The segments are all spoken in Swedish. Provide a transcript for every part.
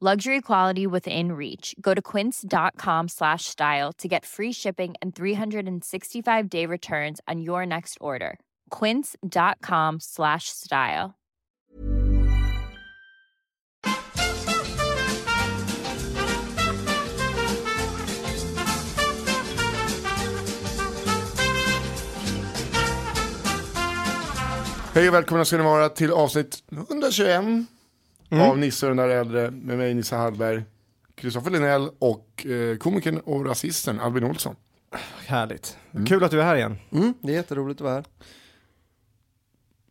Luxury quality within reach. Go to quince.com slash style to get free shipping and 365 day returns on your next order. Quince.com slash style. Hej och välkomna ni vara till avsnitt 121 av Nisse och den där äldre med mig Nisse Hallberg, Kristoffer Linell och eh, komikern och rasisten Albin Olsson. Härligt. Kul att du är här igen. Mm, det är jätteroligt att vara här.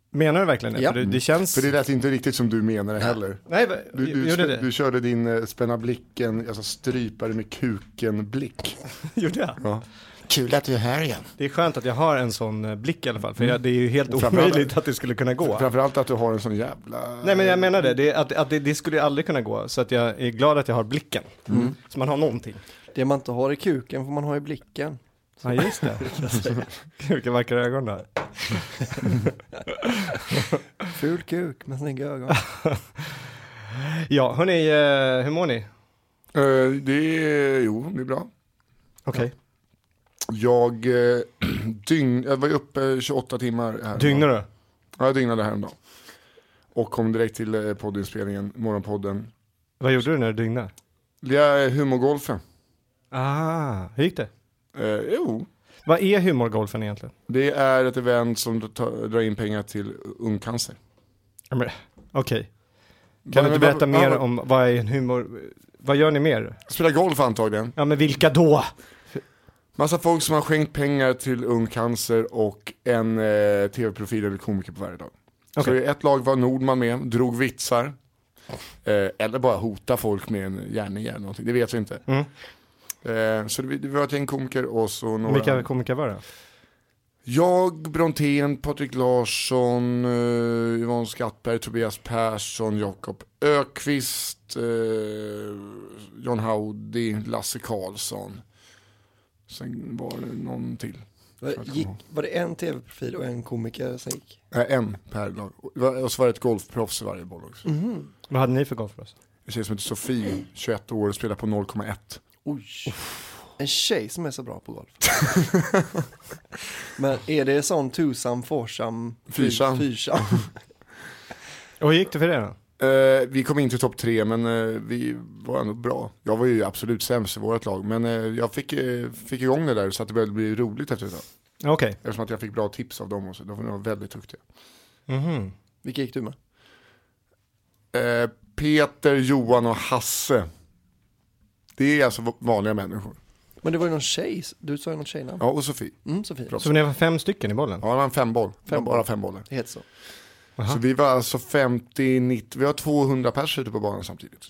Menar du verkligen det? Ja. För det, det känns... För det lät inte riktigt som du menade heller. Nej, Du, du, gjorde sp- det? du körde din eh, spänna blicken, alltså strypare med kuken blick. gjorde jag? Ja. Kul att du är här igen. Det är skönt att jag har en sån eh, blick i alla fall, för jag, det är ju helt omöjligt att det skulle kunna gå. Framförallt att du har en sån jävla... Nej men jag menar det, det att, att det, det skulle aldrig kunna gå, så att jag är glad att jag har blicken. Så man har någonting. Det man inte har i kuken får man ha i blicken. Ja just det. Vilka vackra ögon du har. Ful kuk med snygga ögon. Ja, hörni, eh, hur mår ni? Eh, det är, jo, det är bra. Okej. Jag, eh, dygn, jag var uppe 28 timmar här. Dygnar du? Ja, jag dygnade häromdagen. Och kom direkt till eh, poddinspelningen, morgonpodden. Vad gjorde du när du dygnade? Jag är humorgolfen. Ah, hur gick det? Eh, jo, Vad är humorgolfen egentligen? det är ett event som tar, drar in pengar till ungcancer. Men, Okej. Vad- Kan du inte vad- berätta ja, mer vad- om vad är en humor... Vad gör ni mer? Spela golf antagligen. Ja men vilka då? Massa folk som har skänkt pengar till ungcancer och en eh, tv-profil eller komiker på varje dag. Så Okej. i ett lag var Nordman med, drog vitsar. Eh, eller bara hota folk med en järnring eller någonting, det vet vi inte. Mm. Eh, så det, det var ett gäng komiker och så några. Vilka komiker var det? Jag, Brontén, Patrik Larsson, uh, Yvonne Skattberg, Tobias Persson, Jakob Ökvist, uh, John Howdy, Lasse Karlsson. Sen var det någon till. Var, gick, var det en tv-profil och en komiker som gick? Äh, en per lag. Och så var det ett golfproffs i varje boll också. Vad hade ni för golfproffs? En tjej som heter Sofie, 21 år, spelar på 0,1. Oj. En tjej som är så bra på golf. Men är det sån tusam, foursam, Fyrsam. fyrsam? Och hur gick det för er då? Eh, vi kom in till topp tre men eh, vi var ändå bra. Jag var ju absolut sämst i vårt lag men eh, jag fick, eh, fick igång det där så att det började bli roligt efter ett tag. Okej. Eftersom att jag fick bra tips av dem och så. De var väldigt duktiga. Mhm. Vilka gick du med? Peter, Johan och Hasse. Det är alltså vanliga människor. Men det var ju någon tjej, du sa ju någon tjejnamn. Ja och Sofie. Mm, Sofie. Så ni var fem stycken i bollen? Ja det var en femboll. Fem Fem boll. bara fem bollar. Det heter så. Aha. Så vi var alltså 50, 90, vi har 200 pers ute på banan samtidigt.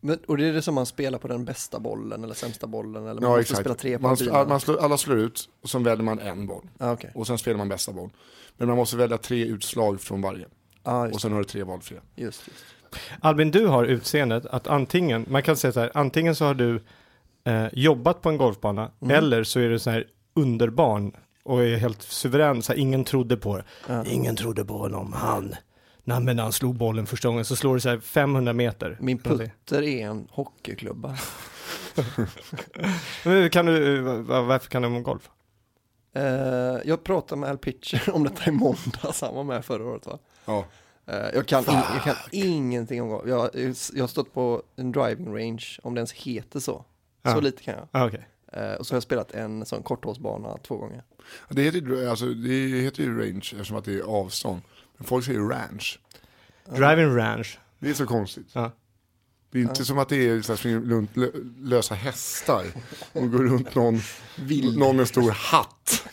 Men, och det är det som man spelar på den bästa bollen eller sämsta bollen eller man Ja måste exakt. spela tre på man, bilarna. man slår, alla slår ut och sen väljer man en boll. Ah, okej. Och sen spelar man bästa boll. Men man måste välja tre utslag från varje. Ah, Och sen har du tre valfria. just, just. Albin, du har utseendet att antingen, man kan säga så här, antingen så har du eh, jobbat på en golfbana eller så är du så här underbarn och är helt suverän, så här, ingen trodde på det. Ja. Ingen trodde på honom, han. Nej men när han slog bollen första gången så slår det så här 500 meter. Min putter är en hockeyklubba. Kan du, va- varför kan du om golf? Eh, jag pratade med Al Pitcher om detta i måndags, han var med förra året va? Ja. Eh, jag, kan in, jag kan ingenting om golf. Jag, jag har stått på en driving range, om det ens heter så. Så Ja. lite kan jag. Ah, Okej. Eh, och så har jag spelat en sån korthålsbana två gånger. Det heter, ju- alltså, det heter ju range eftersom att det är avstånd. Men folk säger ranch. Driving ranch. Det är så konstigt. Ja. Det är inte som att det är så här, springer runt lö- lösa hästar och går runt någon, någon med en stor hatt.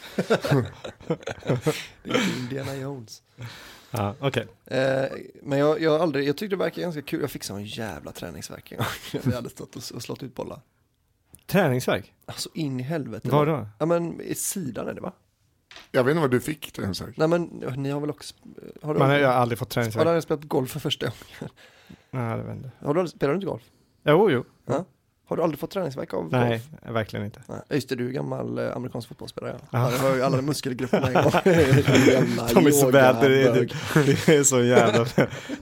Det är Indiana Jones. Ja, okej. Eh, men jag, jag aldrig, jag tyckte det verkade ganska kul. Jag fick sån jävla träningsvärk en gång. Vi hade stått och, och slått ut bollar. Träningsverk? Alltså in i helvete. Var då? Ja men i sidan är det va? Jag vet inte vad du fick sak. Nej men ni har väl också, har du, Man har ju aldrig fått har träningsverk. du aldrig spelat golf för första gången? Nej, det vet jag inte. Har du aldrig, spelar du inte golf? Jo, jo. Har du aldrig fått träningsverk av Nej, golf? verkligen inte. Nej. Just det, du är gammal eh, amerikansk fotbollsspelare. Ja. Ja. Ja. Jag har ju alla muskelgrupper med en gång. Jävla De är så bad, det, bög. det, det är så jävla,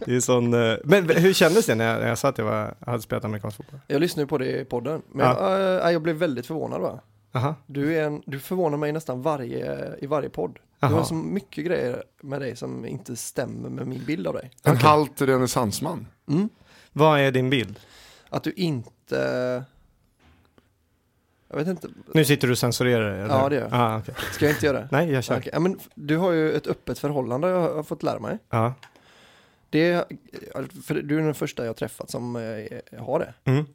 det är sån, eh, men hur kändes det när jag, när jag sa att jag var, hade spelat amerikansk fotboll? Jag lyssnade ju på det i podden, men Ja. jag, äh, jag blev väldigt förvånad va? Aha, Du, är en, du förvånar mig nästan varje, i varje podd. Du Aha. har så mycket grejer med dig som inte stämmer med min bild av dig. En Okej. halt renässansman. Mm. vad är din bild? Att du inte... Jag vet inte, Nu sitter du och censurerar eller? Ja, det gör jag. Ah, okay. ska jag inte göra det? Nej, jag kör. Okej, ja, men du har ju ett öppet förhållande jag har fått lära mig. Ja. Det, för du är den första jag träffat som eh, har det. Mm.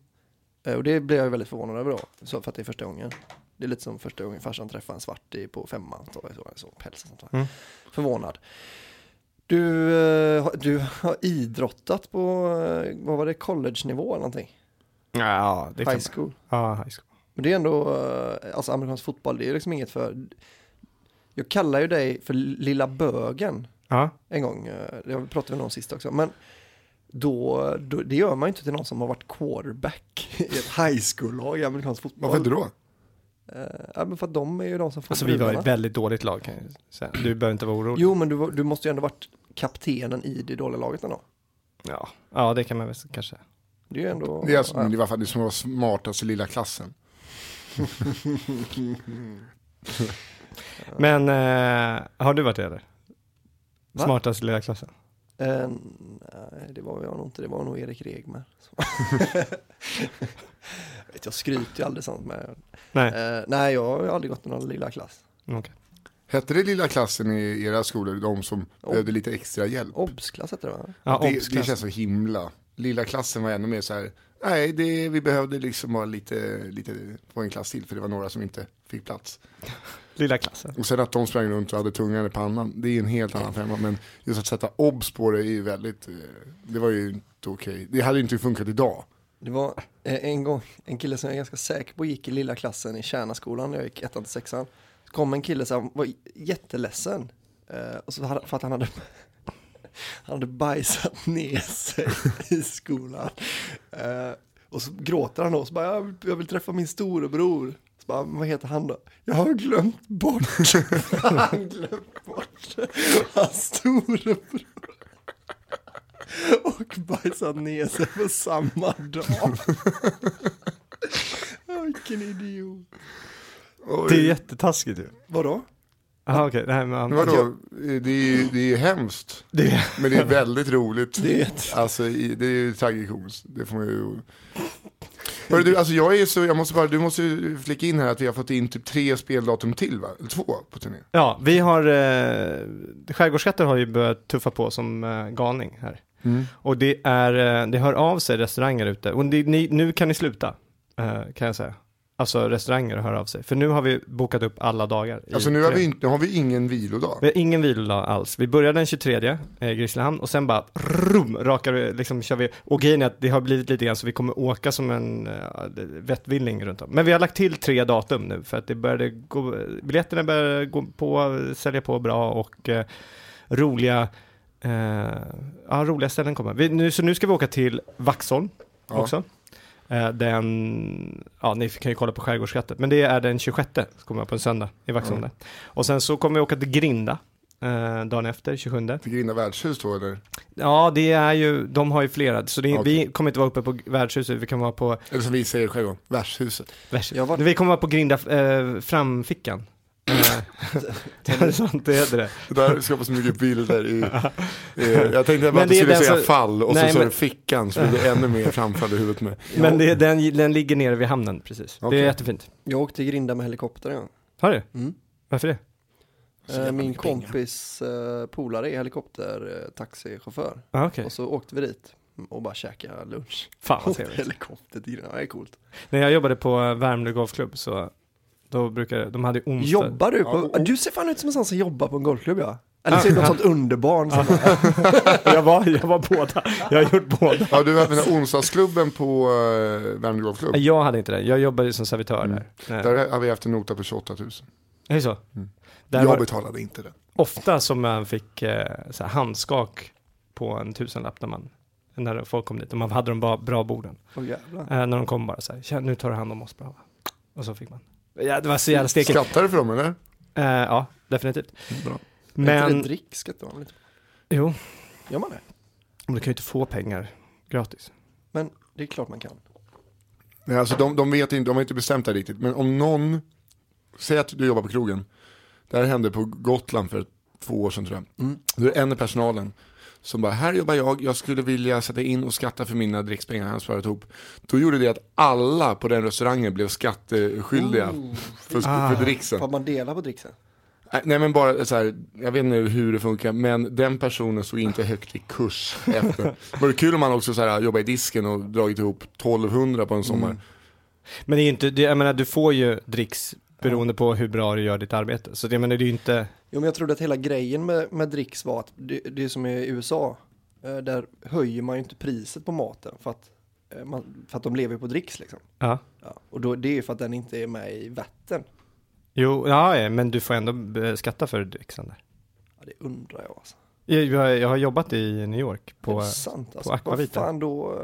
Eh, Och det blir jag väldigt förvånad över då, så för att det är första gången. Det är lite som första gången farsan träffade en svart i, på femman, så, så, så päls och sånt där. Mm. Förvånad. Du, eh, du har idrottat på, eh, vad var det, college-nivå eller någonting? Ja, det kan High school. Ja, high school. Men det är ändå, eh, alltså amerikansk fotboll, det är liksom inget för, jag kallar ju dig för lilla bögen Ja, en gång, det pratade vi om sist också, men då, då, det gör man ju inte till någon som har varit quarterback i ett high school-lag i amerikansk fotboll. Varför inte då? Eh, ja, men för att de är ju de som får alltså vi var ett väldigt dåligt lag kan jag säga. Du behöver inte vara orolig. Jo, men du, du måste ju ändå varit kaptenen i det dåliga laget ändå. Ja. ja, det kan man väl kanske. Det är ju ändå... Det är alltså, ja. det var att det som var smartaste lilla klassen. Men eh, har du varit det eller? Va? Smartaste lilla klassen? Eh, nej, det var jag nog inte. Det var nog Erik Regmer. Jag, vet, jag skryter ju aldrig sånt med. Nej, Eh, nej, jag har aldrig gått i någon lilla klass. okej. Hette det lilla klassen i era skolor, de som behövde lite extra hjälp? Obsklass heter det va? Ja, det, det känns så himla. Lilla klassen var ännu mer så här, nej, det, vi behövde liksom bara lite, lite få en klass till för det var några som inte fick plats. Lilla klassen. Och sen att de sprang runt och hade tungan i pannan, det är en helt annan femma. Men just att sätta obs på det är ju väldigt, eh, det var ju inte okej. Det hade inte funkat idag. Det var eh, en gång en kille som jag är ganska säker på gick i lilla klassen i Kärnaskolan när jag gick ettan till sexan. Så kom en kille som var jätteledsen. Eh, och så hade, för att han hade, han hade bajsat ner sig i skolan. Eh, och så gråter han och så bara, jag vill, jag vill träffa min storebror. Så bara, vad heter han då? Jag har glömt bort. han glömt bort hans storebror. Och bajsat ner sig på samma dag. Vilken idiot. Oj. Det är jättetaskigt ju. Vadå? Jaha okej, nej men vadå, det är ju det är hemskt. det Men det är väldigt roligt. Det Alltså det är ju tragikomiskt. Det får man ju... Hörru, du, alltså jag är så, jag måste bara, du måste flika in här att vi har fått in typ tre speldatum till va? Eller två på turné. Ja, vi har, eh, Skärgårdskatter har ju börjat tuffa på som eh, galning här. Och det är, eh, det hör av sig restauranger ute. Och det, ni, nu kan ni sluta, eh, kan jag säga. Alltså restauranger hör av sig. För nu har vi bokat upp alla dagar. Alltså nu har, vi, nu har vi ingen vilodag. Vi har ingen vilodag alls. Vi började den 23 eh, Grisslehamn och sen bara rum, rakar vi, liksom kör vi. Och grejen är att det har blivit lite grann så vi kommer åka som en uh, vettvilling runt om. Men vi har lagt till tre datum nu för att det började gå, biljetterna började gå på, sälja på bra och eh, roliga, eh, ja roliga ställen kommer. Vi, nu, så nu ska vi åka till Vaxholm Ja. också. Eh, Den, ja ni kan ju kolla på Skärgårdsskattet, men det är den 26 så kommer jag på en söndag i Vaxholm där. Och sen så kommer vi åka till Grinda eh, dagen efter, 27. Till Grinda värdshus då eller? Ja, det är ju, de har ju flera, så det, Okej. vi kommer inte vara uppe på värdshuset, vi kan vara på, Eller som vi säger själva, värdshuset. Jag var- vi kommer vara på Grinda eh, framfickan. det är sant, det heter det. Det där skapar så mycket bilder i... Eh, jag tänkte bara att det du skulle säga som- fall och Nej, så sa men- du fickan så blev det ännu mer framfall i huvudet med. Men det, den, den ligger nere vid hamnen precis. Det Okej. är jättefint. Jag åkte grinda med helikopter en gång. Har du? Mm. Varför det? Så Eh, Min kompis eh, polare är helikoptertaxichaufför. Ah, okej. Och så åkte vi dit och bara käkade lunch. Fan vad trevligt. helikopter till Grinda. Det är coolt. När jag jobbade på Värmdö Golfklubb så då brukade, de hade onsdag. Jobbar du på, Ja, och- du ser fan ut som en sån som jobbar på en golfklubb ja. Eller ser något sånt underbarn som jag, var, jag var båda. Jag har gjort båda. Ja, du var med onsdagsklubben på uh, Värmdö Golfklubb. Jag hade inte det. Jag jobbade som servitör Mm. där. Där har vi haft en nota på 28 000. Är det så? Mm. Där jag var betalade inte det. ofta som man fick eh, så här handskak på en tusenlapp när man när folk kom dit och man hade de bra, bra borden. åh jävlar. Eh, när de kom bara så här, "Tja, nu tar du hand om oss bra. Och så fick man. Ja, det var så jävla stekigt. Skattar du för dem eller? Eh, ja, definitivt. Bra. Men... Inte drick skattar man lite. jo, Gör man det? men du kan ju inte få pengar gratis. Men det är klart man kan. Nej, alltså de, de vet inte, de har inte bestämt det riktigt. Men om någon, säg att du jobbar på krogen. Det här hände på Gotland för två år sedan tror jag. Mm. Då är det en i personalen som bara, här jobbar jag, jag skulle vilja sätta in och skatta för mina drickspengar han sparat ihop. Då gjorde det att alla på den restaurangen blev skatteskyldiga för, Ah. för dricksen. Får man dela på dricksen? Nej, Nej men bara så här, jag vet inte hur det funkar, men den personen stod inte högt i kurs efter. Det vore kul om man också så här, jobbar i disken och dragit ihop 1200 på en sommar. Mm. Men det är ju inte, det, jag menar du får ju dricks beroende på hur bra du gör ditt arbete. Så det, jag menar, det är ju inte, Jo men jag trodde att hela grejen med, med dricks var att det, det är som i USA. eh, Där höjer man ju inte priset på maten för att, eh, man, för att de lever på dricks liksom. ja. Ja. Och då, det är ju för att den inte är med i vatten. Jo, ja, men du får ändå eh, skatta för dricksen där. Ja, det undrar jag alltså. Jag, jag, har jobbat i New York På, på, är sant alltså? Vad där. fan då?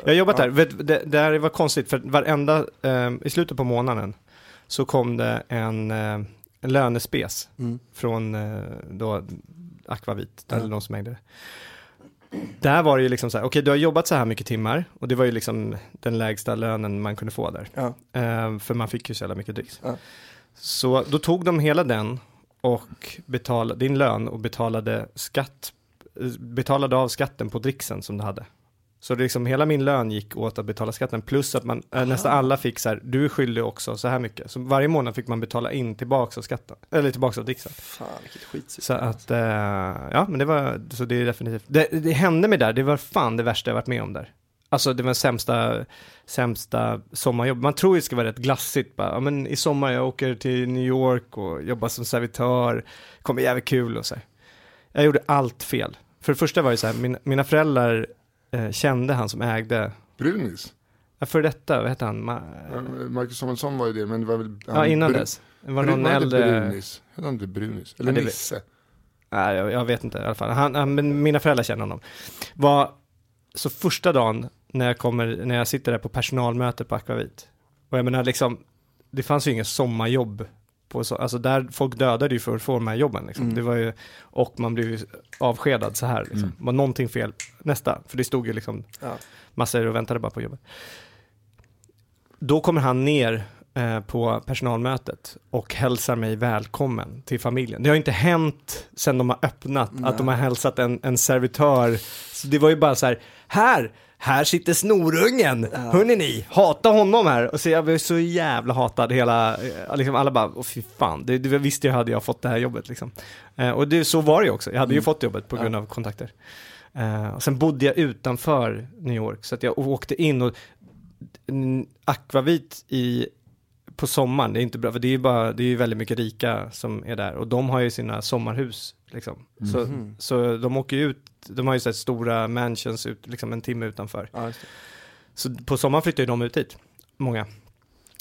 Jag har jobbat ja. där. Vet, det, det här var konstigt för varenda, eh, i slutet på månaden så kom det en, eh, en lönespes Mm. från eh, då Akvavit, Ja. eller någon som ägde det. Där var det ju liksom så här, okej du har jobbat så här mycket timmar och det var ju liksom den lägsta lönen man kunde få där. Ja. Eh, för man fick ju så jävla mycket dricks. Ja. Så då tog de hela den och betalade din lön och betalade skatt, eh, betalade av skatten på dricksen som du hade. Så det liksom hela min lön gick åt att betala skatten plus att man, äh, nästan alla fick så här, du är skyldig också så här mycket. Så varje månad fick man betala in tillbaks av skatten, eller tillbaks av dricksen. Fan vilket skitsystem. Så att, eh, ja men det var, så det är definitivt, det, det hände mig där, det var fan det värsta jag varit med om där. Alltså det var sämsta, sämsta sommarjobb. Man tror det ska vara rätt glassigt bara, ja men i sommar jag åker till New York och jobbar som servitör, kommer jävligt kul och så här. Jag gjorde allt fel. För det första var det så här, min, mina föräldrar eh, kände han som ägde, Brunis. ja, för detta, vad hette han? Ma- Ja, Marcus Samuelsson var ju det, men det var väl... ja, innan Bru- dess. Det var någon äldre... Brunis? Hette han inte Brunis? Eller Ja, Nisse? Nej, jag, jag vet inte i alla fall. Han, han, mina föräldrar känner honom. Var, så första dagen när jag, kommer, när jag sitter där på personalmöte på Akvavit. Och jag menar liksom, det fanns ju inga sommarjobb. På så, alltså där folk dödade ju för att få de här jobben. Liksom. Mm. Det var ju, och man blev ju avskedad så här. Liksom. Mm. Var någonting fel, nästa. För det stod ju liksom Ja. massor och väntade bara på jobbet. Då kommer han ner på personalmötet och hälsar mig välkommen till familjen. Det har inte hänt sedan de har öppnat Nej. att de har hälsat en, en servitör. Så det var ju bara så här, här, här sitter snorungen, Ja. hörni ni, hata honom här. Och så jag blev så jävla hatad hela, eh, liksom alla bara, åh fy fan, det, det visste jag hade jag fått det här jobbet liksom. Eh, och det, så var det ju också, jag hade ju Mm. fått jobbet på grund Ja. av kontakter. Eh, och sen bodde jag utanför New York, så att jag åkte in och akvavit i, på sommaren, det är inte bra, för det är ju bara, det är ju väldigt mycket rika som är där och de har ju sina sommarhus liksom. Så, Mhm. så de åker ju ut, de har ju här stora mansions ut, liksom en timme utanför. Ja. Så på sommaren flyttade ju de ut dit, många.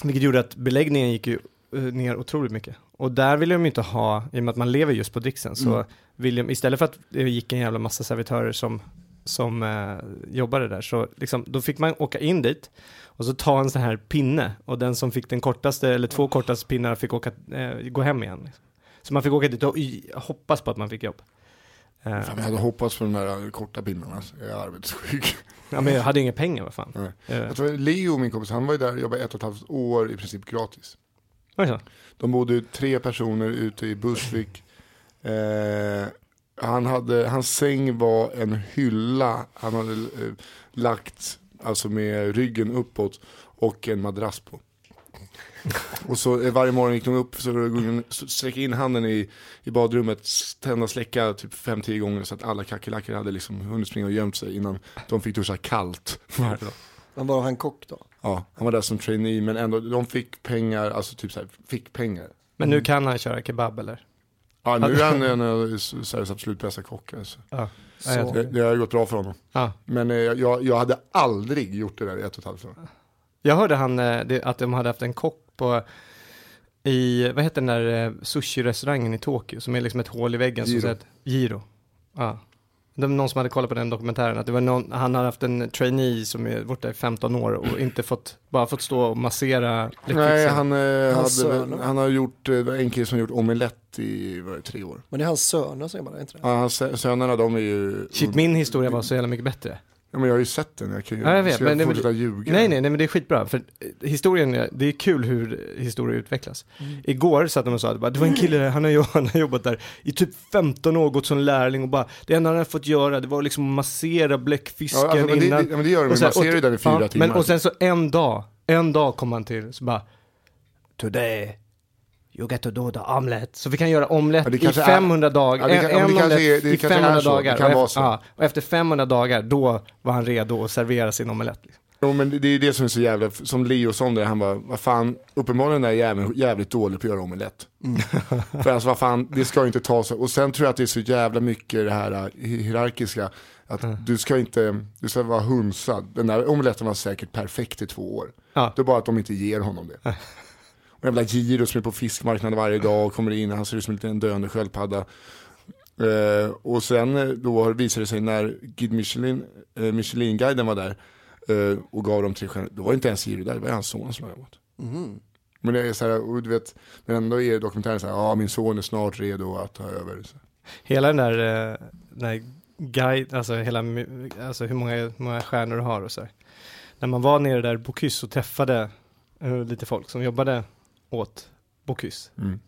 Vilket gjorde att beläggningen gick ju eh, ner otroligt mycket. Och där ville de inte ha, i och med att man lever just på dricksen, så Mm. vill de, istället för att det gick en jävla massa servitörer som, som eh, jobbade där, så liksom, då fick man åka in dit och så ta en sån här pinne och den som fick den kortaste, eller två kortaste pinnar fick åka, eh, gå hem igen. Liksom. Så man fick åka dit och hoppas på att man fick jobb. Eh, Fan, jag hade hoppats på de där korta pinnarna. alltså. Jag är arbetssjuk. ja, men jag hade inga pengar, vad fan. Nej. Eh, Jag tror Leo, min kompis, han var ju där och jobbade ett och ett halvt år i princip gratis. Oj så. De bodde tre personer ute i Bursvik. Eh, han hade, hans säng var en hylla. Han hade eh, lagt alltså med ryggen uppåt och en madrass på. Och så eh, varje morgon gick de upp, så de sträckte in handen i, i badrummet, tända släcka typ 5-10 gånger så att alla kackerlackor hade liksom hunnit springa och gömt sig innan de fick duscha kallt varje dag. Men var han kock då? Ja, han var där som trainee men ändå, de fick pengar, alltså typ såhär, fick pengar. Men nu kan han köra kebab eller? Ja, nu är han en av Sveriges absolut bästa kock. Alltså. Ja. Så, Det, det har gått bra för honom. Ja. Men eh, jag, jag hade aldrig gjort det där i ett och ett halvt år. Jag hörde han, eh, det, att de hade haft en kock på, i, vad heter den där eh, sushi-restaurangen i Tokyo, som är liksom ett hål i väggen. Giro. Som säger, Giro. Ja. Var någon som hade kollat på den dokumentären, att det var någon, han hade haft en trainee som är varit där i 15 år och inte fått, bara fått stå och massera Nej, bläckfixen. han, eh, hade, söner. han har gjort, eh, var en kille som har gjort omelett i vad är det, tre år. Men det är hans söner som jobbar där, inte det? Ja, hans sö- sönerna de är ju... Shit, min historia var så jävla mycket bättre. Ja, men jag har ju sett den, jag kan ju Ja, jag vet, men det- jag fortsätta ljuga. Nej, nej, nej, men det är skitbra. För historien, är- det är kul hur historier utvecklas. Mm. Igår satt de och sa att det var en kille där, han har, han har jobbat där i typ 15 år, gått som lärling och bara, det enda han hade fått göra, det var liksom massera bläckfisken Ja, alltså, men, innan. det, ja, men det gör de, men så man ser och- ju den i fyra ja, timmar. Men, och sen så en dag, en dag kom han till, så bara, today, you get to do the omelette. Så vi kan göra omelett Ja, i kanske är- 500 dagar, Ja, en, omelett är- i kanske är 500 så. Det dagar. och, efter, så. ja, och efter 500 dagar, då var han redo att servera sin omelett. Liksom. Jo, men det, är det som är så jävla, som Leo sa om det, han bara, vad fan, uppenbarligen är jävligt, jävligt dålig på att göra omelett. Mm. För alltså vad fan, det ska ju inte ta så, och sen tror jag att det är så jävla mycket det här äh, hi- hierarkiska, att Mm. du ska inte, du ska vara hunsad. Den där omeletten var säkert perfekt i två år. Ja. Det är bara att de inte ger honom det. Jävla Giro som är på fiskmarknaden varje dag och kommer in, han ser ut som en liten döende sköldpadda. Eh, och sen eh, då visade det sig när Guide Michelin, eh, Michelin-guiden var där eh, och gav dem tre stjärnor, då var inte ens Giro där, det var hans son som hade gått. Mhm. Men det är så här, och du vet, men ändå är dokumentären så här, ja min son är snart redo att ta över. Så. Hela den där, eh, den där guide, alltså hela, alltså hur många, många stjärnor du har och så här. När man var nere där i Bocuse och träffade eh, lite folk som jobbade åt Bocuse. Mm.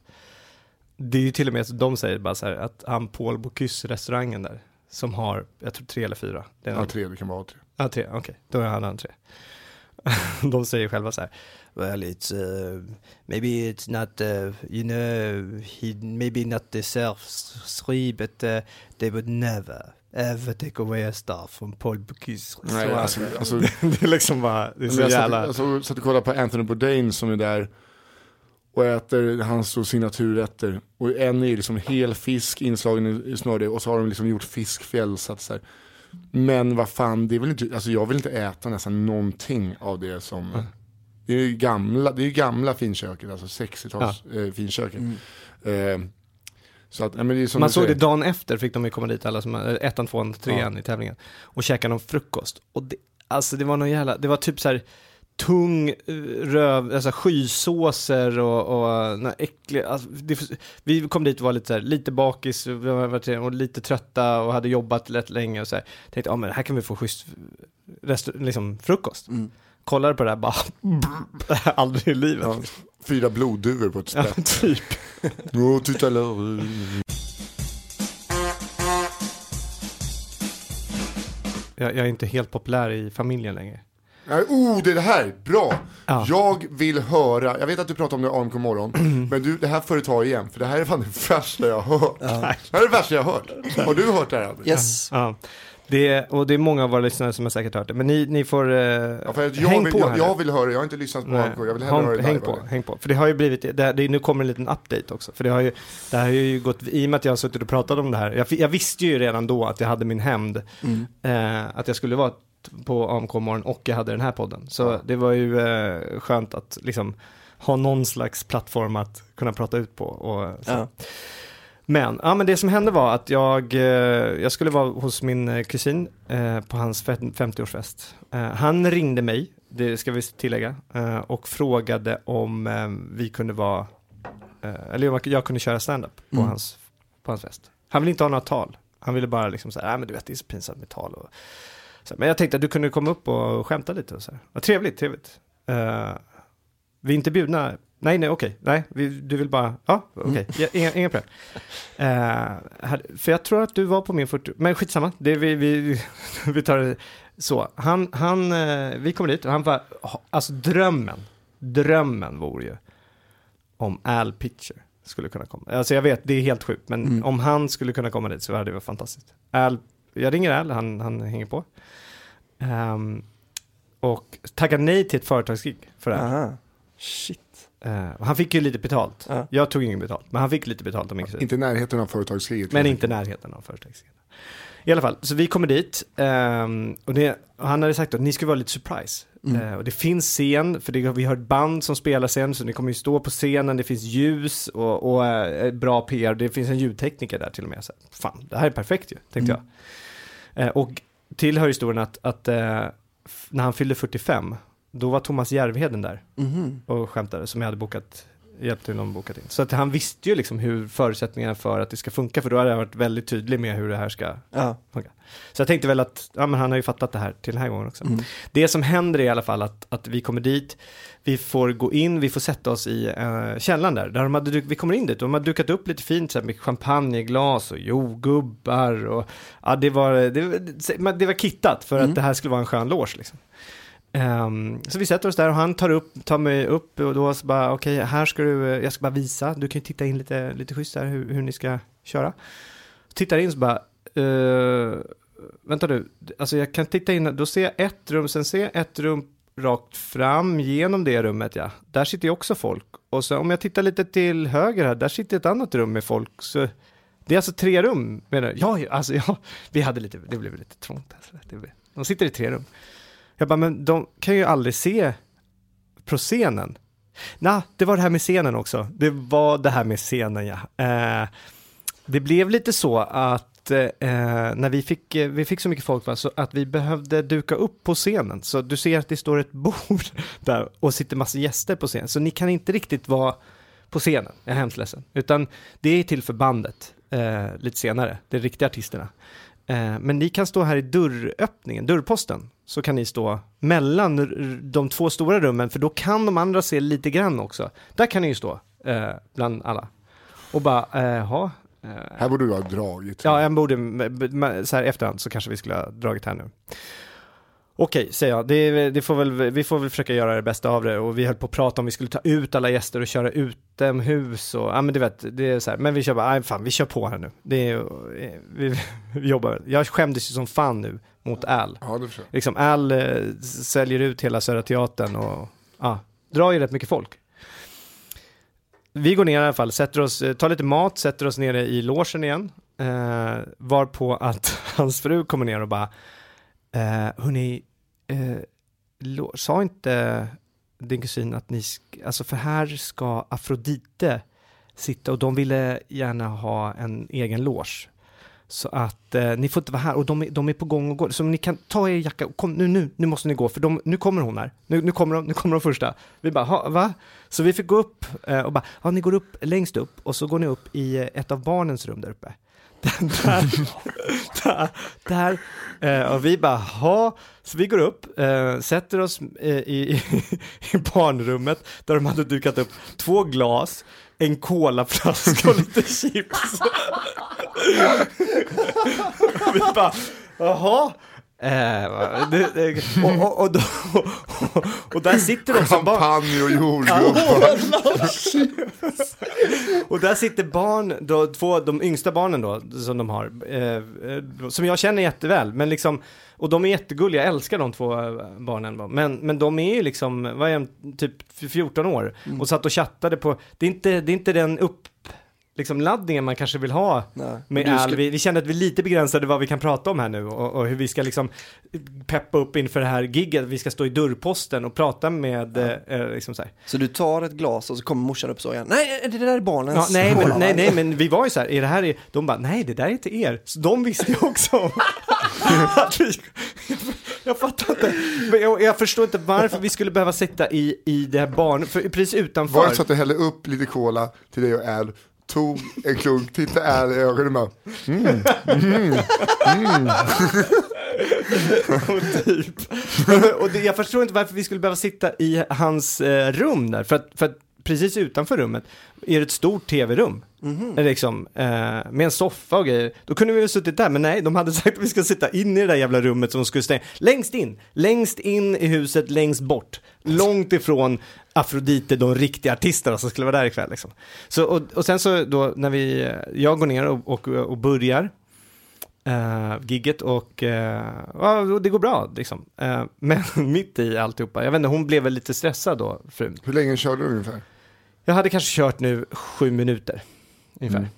Det är ju till och med de säger bara så här att han Paul Bocuse restaurangen där, som har, jag tror tre eller fyra. Är Ja, tre, det kan vara tre. Ja, tre, okej. Då hade han tre. De säger själva så här. Well, it's uh, maybe it's not, uh, you know, he maybe not deserves three, but uh, they would never ever take away a star from Paul Bocuse. Nej, alltså, alltså, det är liksom bara, det är så jag satt, jävla... alltså, satt och kollade på Anthony Bourdain som är där och äter hans signaturrätter. Och en är liksom hel fisk inslagen i, i smör och så har de liksom gjort fiskfjäll. Så så. Men vad fan, det är väl inte, alltså jag vill inte äta nästan någonting av det som, det är ju gamla, det är gamla finköket, alltså 60-tals eh, finköket. Eh, så att, nej, Man såg det dagen efter, fick de ju komma dit, alla som, eh, ettan, tvåan, trean i tävlingen. Och käka någon frukost. Och det, alltså det var någon jävla, det var typ så här tung eh, röv, alltså skysåser och, och äckliga, alltså det, vi kom dit och var lite så här, lite bakis och lite trötta och hade jobbat rätt länge och så här. Tänkte, ja men här kan vi få schysst restaur- liksom frukost. Mm. Kollade på det här bara, aldrig i livet. Ja, fyra blodduvor på ett Ja, spett. typ. Åh, titta. Jag, jag är inte helt populär i familjen längre. Oh, det är det här, bra! Ja. Jag vill höra, jag vet att du pratar om det i AMK morgon, men du, det här får du ta igen, för det här är fan det värsta jag har hört. Det här är det värsta jag har hört. Har du hört det här Albin? Yes. Ja, det, och det är många av våra lyssnare som har säkert hört det, men ni, ni får eh, Ja, jag, häng vill, på här jag, nu. jag vill höra, jag har inte lyssnat på Nej, AMK, jag vill hellre häng, höra det häng på, häng på. För det har ju blivit, det, här- det, nu kommer en liten update också. För det har ju, det här har ju gått, i och med att jag har suttit och pratat om det här, jag, jag visste ju redan då att jag hade min hämnd, eh, att jag skulle vara på AMK morgon och jag hade den här podden. Så det var ju eh, skönt att liksom ha någon slags plattform att kunna prata ut på. Och, så. Ja. Men, ja, men det som hände var att jag, eh, jag skulle vara hos min eh, kusin eh, på hans fe- 50-årsfest. Eh, han ringde mig, det ska vi tillägga, eh, och frågade om vi kunde vara, eller om jag kunde köra stand-up på, Mm. hans, på hans fest. Han ville inte ha några tal. Han ville bara liksom säga, nej men du vet det är så pinsamt med tal. Och, så, men jag tänkte att du kunde komma upp och skämta lite och så här. Vad trevligt, trevligt. Eh, vi är inte bjudna Nej, nej, okej. Nej, vi, du vill bara... Ja, okej. Ja, inga, problem. Här, för jag tror att du var på min 40... Men skitsamma. Det, vi, vi, vi tar det så. Han, han, eh, vi kommer dit och han var... Alltså drömmen. Drömmen vore ju om Al Pitcher skulle kunna komma. Alltså jag vet, det är helt sjukt. Men Mm. om han skulle kunna komma dit så hade det varit fantastiskt. Al, jag ringer Al, han, han hänger på. Ehm, och taggar nej till ett företagsgig för det här. Aha. Shit. Eh, han fick ju lite betalt. Ja. Jag tog ingen betalt, men han fick lite betalt kusin. Inte i närheten av företagskriget. Men inte i närheten av företagsgig. I alla fall, så vi kommer dit ehm, och, det, och han hade sagt att ni ska vara lite surprise. Mm. Eh, och det finns scen, för det, vi har ett band som spelar sen, så ni kommer ju stå på scenen, det finns ljus och, och eh, bra PR, det finns en ljudtekniker där till och med. Så, fan, det här är perfekt ju, tänkte Mm. jag. Eh, och tillhör historien att, att eh, när han fyllde 45, då var Thomas Järvheden där Mhm. och skämtade som jag hade bokat, hjälpt till någon bokat in. Så att han visste ju liksom hur förutsättningarna för att det ska funka, för då hade jag varit väldigt tydlig med hur det här ska Ja. funka. Så jag tänkte väl att, ja men han har ju fattat det här till den här gången också. Mm. Det som händer är i alla fall att, att vi kommer dit, vi får gå in, vi får sätta oss i uh, källaren där, där de hade, vi kommer in dit och de har dukat upp lite fint så här, med champagneglas och jordgubbar och ja det var, det, var- men det var kittat för Mm. att det här skulle vara en skön loge liksom. Um, så vi sätter oss där och han tar, upp, tar mig upp och då så bara okej här ska du, eh, jag ska bara visa, du kan ju titta in lite, lite schysst här hur, hur ni ska köra. Tittar in så bara, uh, vänta du, alltså jag kan titta in, då ser jag ett rum, sen ser jag ett rum rakt fram genom det rummet ja. Där sitter ju också folk. Och så om jag tittar lite till höger här, där sitter ett annat rum med folk. Så det är alltså tre rum. Menar, du? ja, ja, alltså ja, vi hade lite, det blev lite trångt. Alltså. Det blev, de sitter i tre rum. Jag bara, men de kan ju aldrig se på scenen. nah, det var det här med scenen också. Det var det här med scenen, ja. Eh, det blev lite så att eh, när vi fick, eh, vi fick så mycket folk va, så att vi behövde duka upp på scenen. Så du ser att det står ett bord där och sitter massa gäster på scenen. Så ni kan inte riktigt vara på scenen, jag är hemskt ledsen. Utan det är till för bandet eh, lite senare, de riktiga artisterna. Eh, men ni kan stå här i dörröppningen, dörrposten, så kan ni stå mellan de två stora rummen, för då kan de andra se lite grann också. Där kan ni ju stå, eh, bland alla. Och bara, eh, ha. Eh, Här borde du ha dragit. ja, jag borde, så här efterhand så kanske vi skulle ha dragit här nu. Okej, säger jag. Det, det får väl, vi får väl försöka göra det bästa av det och vi höll på att prata om vi skulle ta ut alla gäster och köra utomhus och, ja men du vet, det är så här, men vi kör bara, nej fan vi kör på här nu. Det är, vi, vi jobbar, jag skämdes ju som fan nu mot Al. Ja, det förstår. Liksom Al eh, säljer ut hela Södra Teatern och, ja, drar ju rätt mycket folk. Vi går ner i alla fall, sätter oss, eh, tar lite mat, sätter oss nere i logen igen. Eh, varpå att hans fru kommer ner och bara, eh, hörni, eh, sa inte din kusin att ni, alltså för här ska Afrodite sitta och de ville gärna ha en egen loge. Så att eh, ni får inte vara här och de är, de är på gång och går. Så ni kan ta er jacka och kom nu, nu, nu måste ni gå för de, nu kommer hon här. Nu, nu, kommer de, nu kommer de första. Vi bara, "Ha, va? Så vi fick gå upp eh, och bara, ja ni går upp längst upp och så går ni upp i eh, ett av barnens rum där uppe där, där, där eh, och vi bara, ha, så vi går upp, eh, sätter oss eh, i, i, barnrummet där de hade dukat upp två glas, en colaflaska och lite chips. Vi bara, jaha. Eh, va, det, det, och, och, och, då, och, och där sitter de som barn. Champagne och jordgubbar. Och där sitter barn, då, två, de yngsta barnen då, som de har, eh, som jag känner jätteväl, men liksom, och de är jättegulliga, jag älskar de två eh, barnen, men, men de är ju liksom, vad är de, typ 14 år, och satt och chattade på, det är inte, det är inte den upp, liksom laddningen man kanske vill ha Nej. med ska- vi, vi känner att vi är lite begränsade vad vi kan prata om här nu och, och hur vi ska liksom peppa upp inför det här gigget, vi ska stå i dörrposten och prata med, eh, eh, liksom så här. Så du tar ett glas och så kommer morsan upp så igen. Nej, det där är barnens. Ja, nej, men, nej, nej, men vi var ju så här, är det här, är, de bara, nej, det där är inte er. Så de visste ju också om att vi, jag fattar inte, men jag, jag förstår inte varför vi skulle behöva sitta i, i det här barn, för precis utanför. Var det så att du hällde upp lite cola till dig och Al, tog en klunk, tittade Al i ögonen och bara, och typ. och det, jag förstår inte varför vi skulle behöva sitta i hans eh, rum där, för att, för att precis utanför rummet är det ett stort tv-rum. Mhm. Eh, Liksom, eh, med en soffa och grejer. Då kunde vi väl suttit där, men nej, de hade sagt att vi ska sitta in i det där jävla rummet som de skulle stänga. Längst in, längst in i huset, längst bort. Långt ifrån Afrodite, de riktiga artisterna som skulle vara där ikväll. Liksom. Så, och, och sen så då när vi, eh, jag går ner och, och, och börjar uh, gigget och och det går bra liksom. Eh, men mitt i alltihopa, jag vet inte, hon blev väl lite stressad då, frun. Hur länge körde du ungefär? Jag hade kanske kört nu sju minuter, ungefär. Mm.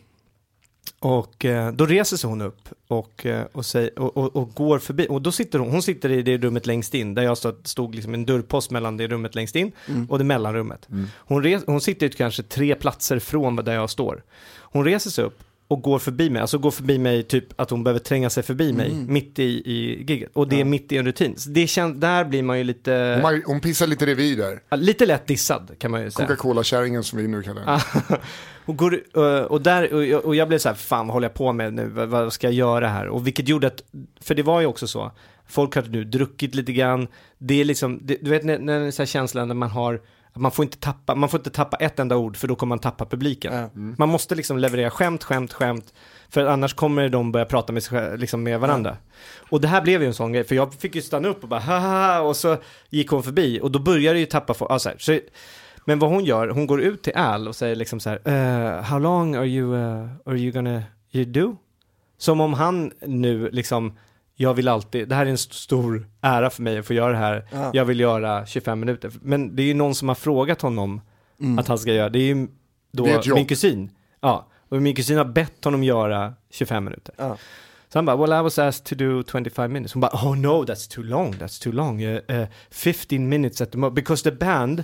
Och eh, då reser sig hon upp och, eh, och, säger, och, och, och går förbi, och då sitter hon, hon sitter i det rummet längst in, där jag stod, stod liksom en dörrpost mellan det rummet längst in och det mellanrummet. Hon, res, hon sitter ju kanske tre platser från där jag står. Hon reser sig upp och går förbi mig, alltså går förbi mig typ att hon behöver tränga sig förbi mig mitt i, i giget. Och det är mitt i en rutin. Så det känns, där blir man ju lite, Hon, hon pissar lite revir där. ja, lite lätt dissad kan man ju säga. Coca-Cola-kärringen som vi nu kallar den. Ja. och, går, och, där, och jag, och jag blev så här, fan vad håller jag på med nu, vad, vad ska jag göra här? Och vilket gjorde att, för det var ju också så, folk hade nu druckit lite grann, det är liksom, det, du vet när, när så här känslan när man har, man får inte tappa, man får inte tappa ett enda ord för då kommer man tappa publiken. Ja. Man måste liksom leverera skämt, skämt, skämt, för annars kommer de börja prata med, sig, liksom med varandra. Och det här blev ju en sån grej, för jag fick ju stanna upp och bara haha, och så gick hon förbi och då började det ju tappa folk, ja, så här, så, men vad hon gör, hon går ut till Al och säger liksom så här, "Eh, how long are you, uh, are you gonna, you do? Som om han nu liksom, jag vill alltid, det här är en st- stor ära för mig att få göra det här, Ja. jag vill göra 25 minuter. Men det är ju någon som har frågat honom att han ska göra, det är ju då Det är min kusin. Ja, och min kusin har bett honom göra 25 minuter. Ja. Så han bara, well I was asked to do 25 minutes. Hon bara, oh no that's too long, that's too long. Uh, uh, 15 minutes at the most, because the band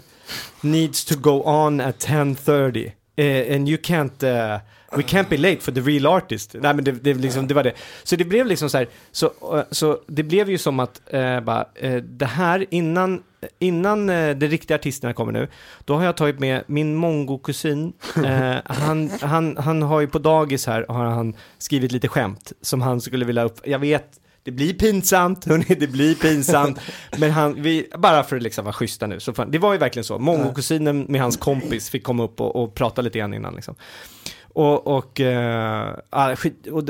needs to go on at 10.30. Uh, and you can't, uh, we can't be late for the real artist. Nej men det, det, liksom, det var det. Så det blev liksom så här, så, eh, så det blev ju som att, eh, bara, eh, det här innan, eh, innan eh, de riktiga artisterna kommer nu, då har jag tagit med min mongo-kusin, eh, han, han, han har ju på dagis här, har han skrivit lite skämt som han skulle vilja upp, jag vet, det blir pinsamt, hörni, det blir pinsamt. Men han, vi, bara för att liksom vara schyssta nu, så fan, det var ju verkligen så. Mongo-kusinen med hans kompis fick komma upp och, och prata lite grann innan liksom. Och, och, eh, ah,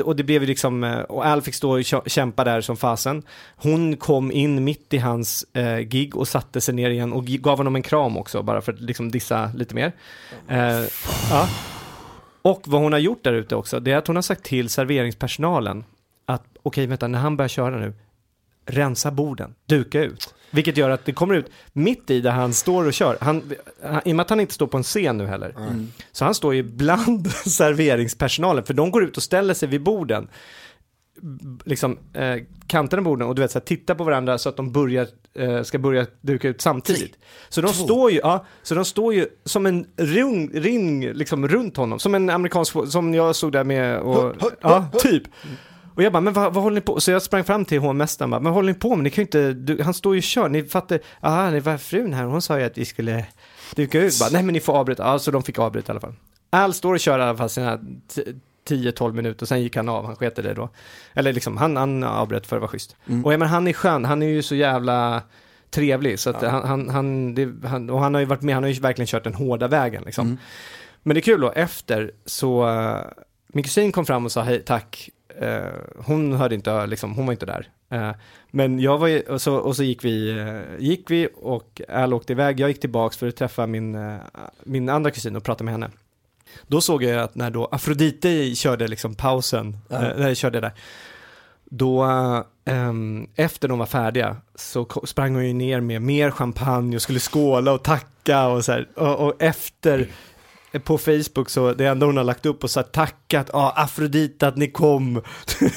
och, det- blev ju liksom, eh, och Al fick stå och kämpa där som fasen. Hon kom in mitt i hans eh, gig och satte sig ner igen och gav honom en kram också, bara för att liksom dissa lite mer. Eh, ja. Och vad hon har gjort där ute också, det är att hon har sagt till serveringspersonalen att okej, vänta, när han börjar köra nu, rensa borden, duka ut. Vilket gör att det kommer ut mitt i där han står och kör. Han, han, I och med att han inte står på en scen nu heller. Så han står ju bland serveringspersonalen, för de går ut och ställer sig vid borden. Liksom eh, kanterna på borden och du vet så här, titta på varandra så att de börjar, eh, ska börja duka ut samtidigt. Så de står ju, ja, så de står ju som en ring, ring liksom runt honom, som en amerikansk, som jag stod där med och, ja, typ. Och jag bara, men vad, vad håller ni på? Så jag sprang fram till hovmästaren bara, men vad håller ni på med? Ni kan ju inte, du, han står ju och kör, ni fattar, ja det var frun här, hon sa ju att vi skulle duka ut. Bara, nej men ni får avbryta, ja så de fick avbryta i alla fall. Al står och kör i alla fall sina t- 10-12 minuter och sen gick han av, han sket det då. Eller liksom, han, han avbröt för att vara schysst. Och ja men han är skön, han är ju så jävla trevlig så att han, han, han, det, han, och han har ju varit med, han har ju verkligen kört den hårda vägen liksom. Men det är kul då, efter så, uh, min kusin kom fram och sa hej, tack. Eh, hon hörde inte, liksom, hon var inte där. Eh, men jag var ju, och så, och så gick vi, eh, gick vi och Al åkte iväg. Jag gick tillbaks för att träffa min, min andra kusin och prata med henne. Då såg jag att när då Afrodite körde liksom pausen, Ja. när jag körde där, då, ehm, efter de var färdiga, så sprang hon ju ner med mer champagne och skulle skåla och tacka och så här. Och, och efter, på Facebook så, det enda hon har lagt upp och så här, tackat, ja, Afrodite att ni kom.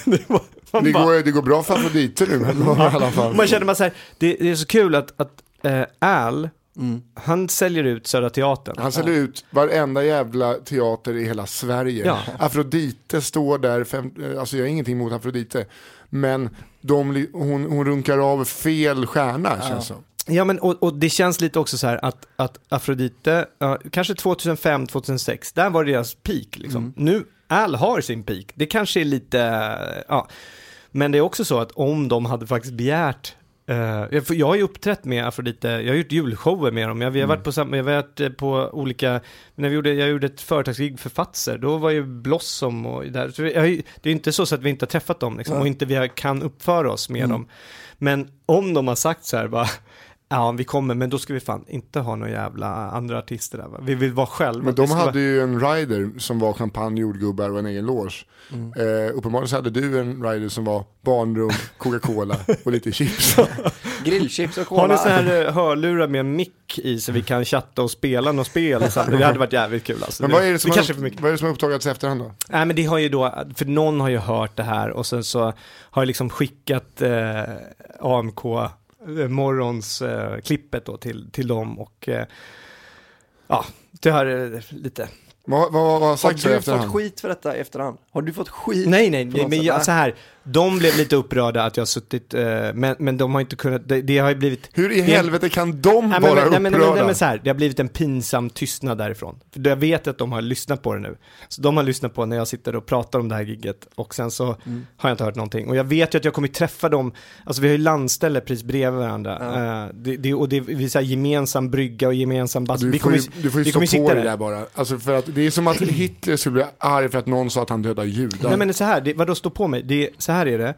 det var, Det bara- går, det går bra för Afrodite nu men, i alla fall. man känner man så här, det, det är så kul att, att eh, Al, Mm. han säljer ut Södra Teatern. Han säljer ut varenda jävla teater i hela Sverige. Ja. Afrodite står där, fem, alltså jag har ingenting emot Afrodite. Men de, hon, hon runkar av fel stjärna känns som. Ja, men och, och det känns lite också så här att, att Afrodite, ja, kanske 2005, 2006, där var det deras peak liksom. Nu, Al har sin peak. Det kanske är lite, ja. Men det är också så att om de hade faktiskt begärt Eh, jag, jag har ju uppträtt med Afrodite, jag har gjort julshower med dem, jag, vi har Mm. varit på, sam- jag har varit eh, på olika, när vi gjorde, jag gjorde ett företagsgig för Fatser, då var ju Blossom och där, så jag, det är inte så, så att vi inte har träffat dem liksom, och inte vi kan uppföra oss med Mm. dem. Men om de har sagt så här bara, ja vi kommer, men då ska vi fan inte ha några jävla andra artister där va? Vi vill vara själva. Men de hade vara... ju en rider som var champagne, jordgubbar och en egen loge. Mm. Eh, uppenbarligen så hade du en rider som var barnrum, Coca-Cola och lite chips. Grillchips och cola. Har ni så här eh, hörlurar med en mick i så vi kan chatta och spela något spel samtidigt? Det hade varit jävligt kul alltså. Men vad är det som, det har, vad är det som har uppdagats i efterhand då? Nej men det har ju då, för någon har ju hört det här och sen så har jag liksom skickat eh, AMK morgons eh, klippet då till, till dem och eh, ja, det har eh, lite Vad, vad, vad har Har sagts i du fått skit för detta i efterhand? Har du fått skit? Nej, nej, nej men jag, så här, de blev lite upprörda att jag har suttit, eh, men, men de har inte kunnat, det, det har ju blivit Hur i Det- helvete kan de Nej, vara men, nej, men, nej, upprörda? men, så här, det har blivit en pinsam tystnad därifrån. För jag vet att de har lyssnat på det nu. Så de har lyssnat på när jag sitter och pratar om det här gigget och sen så Mm. har jag inte hört någonting. Och jag vet ju att jag kommer träffa dem, alltså vi har ju landställe precis bredvid varandra. Ja. Eh, det, det, och det vi är här gemensam brygga och gemensam bas. Du vi kommer, ju, du får ju stå på det där. bara. Alltså för att det är som att Hitler skulle bli arg för att någon sa att han dödar judar. Nej men så här, det, vadå stå på mig? Det, så här är det.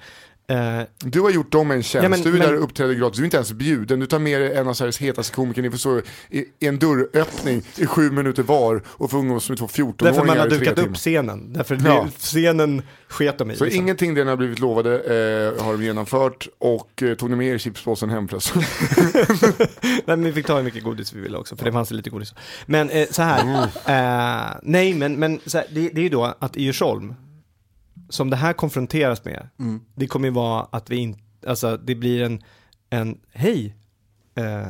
Eh, Du har gjort dem en tjänst, Ja, men- du är men- där och uppträder gratis, du är inte ens bjuden, du tar med dig en av Sveriges hetaste komiker, ni får stå i, i en dörröppning i sju minuter var och få umgås med två 14-åringar därför man har dukat upp scenen. Därför Ja. scenen sket de i. Så liksom. ingenting det ni har blivit lovade eh, har de genomfört och eh, tog ni med er chipspåsen hem förresten? Nej, men vi fick ta hur mycket godis vi ville också, för det fanns lite godis. Men eh, så här, eh, nej men, men här, det, det är ju då att i Djursholm, som det här konfronteras med, Mm. det kommer ju vara att vi inte, alltså det blir en, en hej, eh,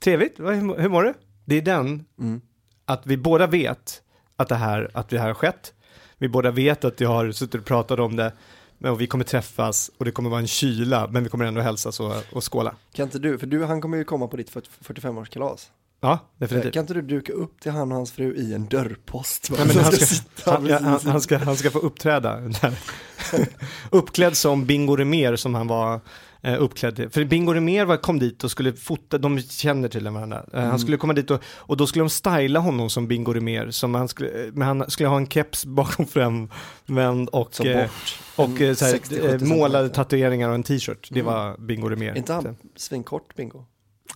trevligt, hur, hur mår du? Det är den, Mm. att vi båda vet att det här, att det här har skett, vi båda vet att jag har suttit och pratat om det, men vi kommer träffas och det kommer vara en kyla, men vi kommer ändå hälsas och, och skåla. Kan inte du, för du, han kommer ju komma på ditt 40 45-årskalas. Ja, definitivt. Kan inte du duka upp till han och hans fru i en dörrpost? Nej, men han, ska, han, han, ska, han ska få uppträda där. Uppklädd som Bingo Rimér som han var eh, uppklädd till. För Bingo var, kom dit och skulle fota, de känner tydligen varandra. Eh, Mm. Han skulle komma dit och, och då skulle de styla honom som Bingo Rimér. Som han skulle, eh, men han skulle ha en keps bakom framvänd och, Så eh, bort. och eh, så här, 60-70 eh, målade tatueringar och en t-shirt. Det Mm. var Bingo. Är inte han svinkort bingo?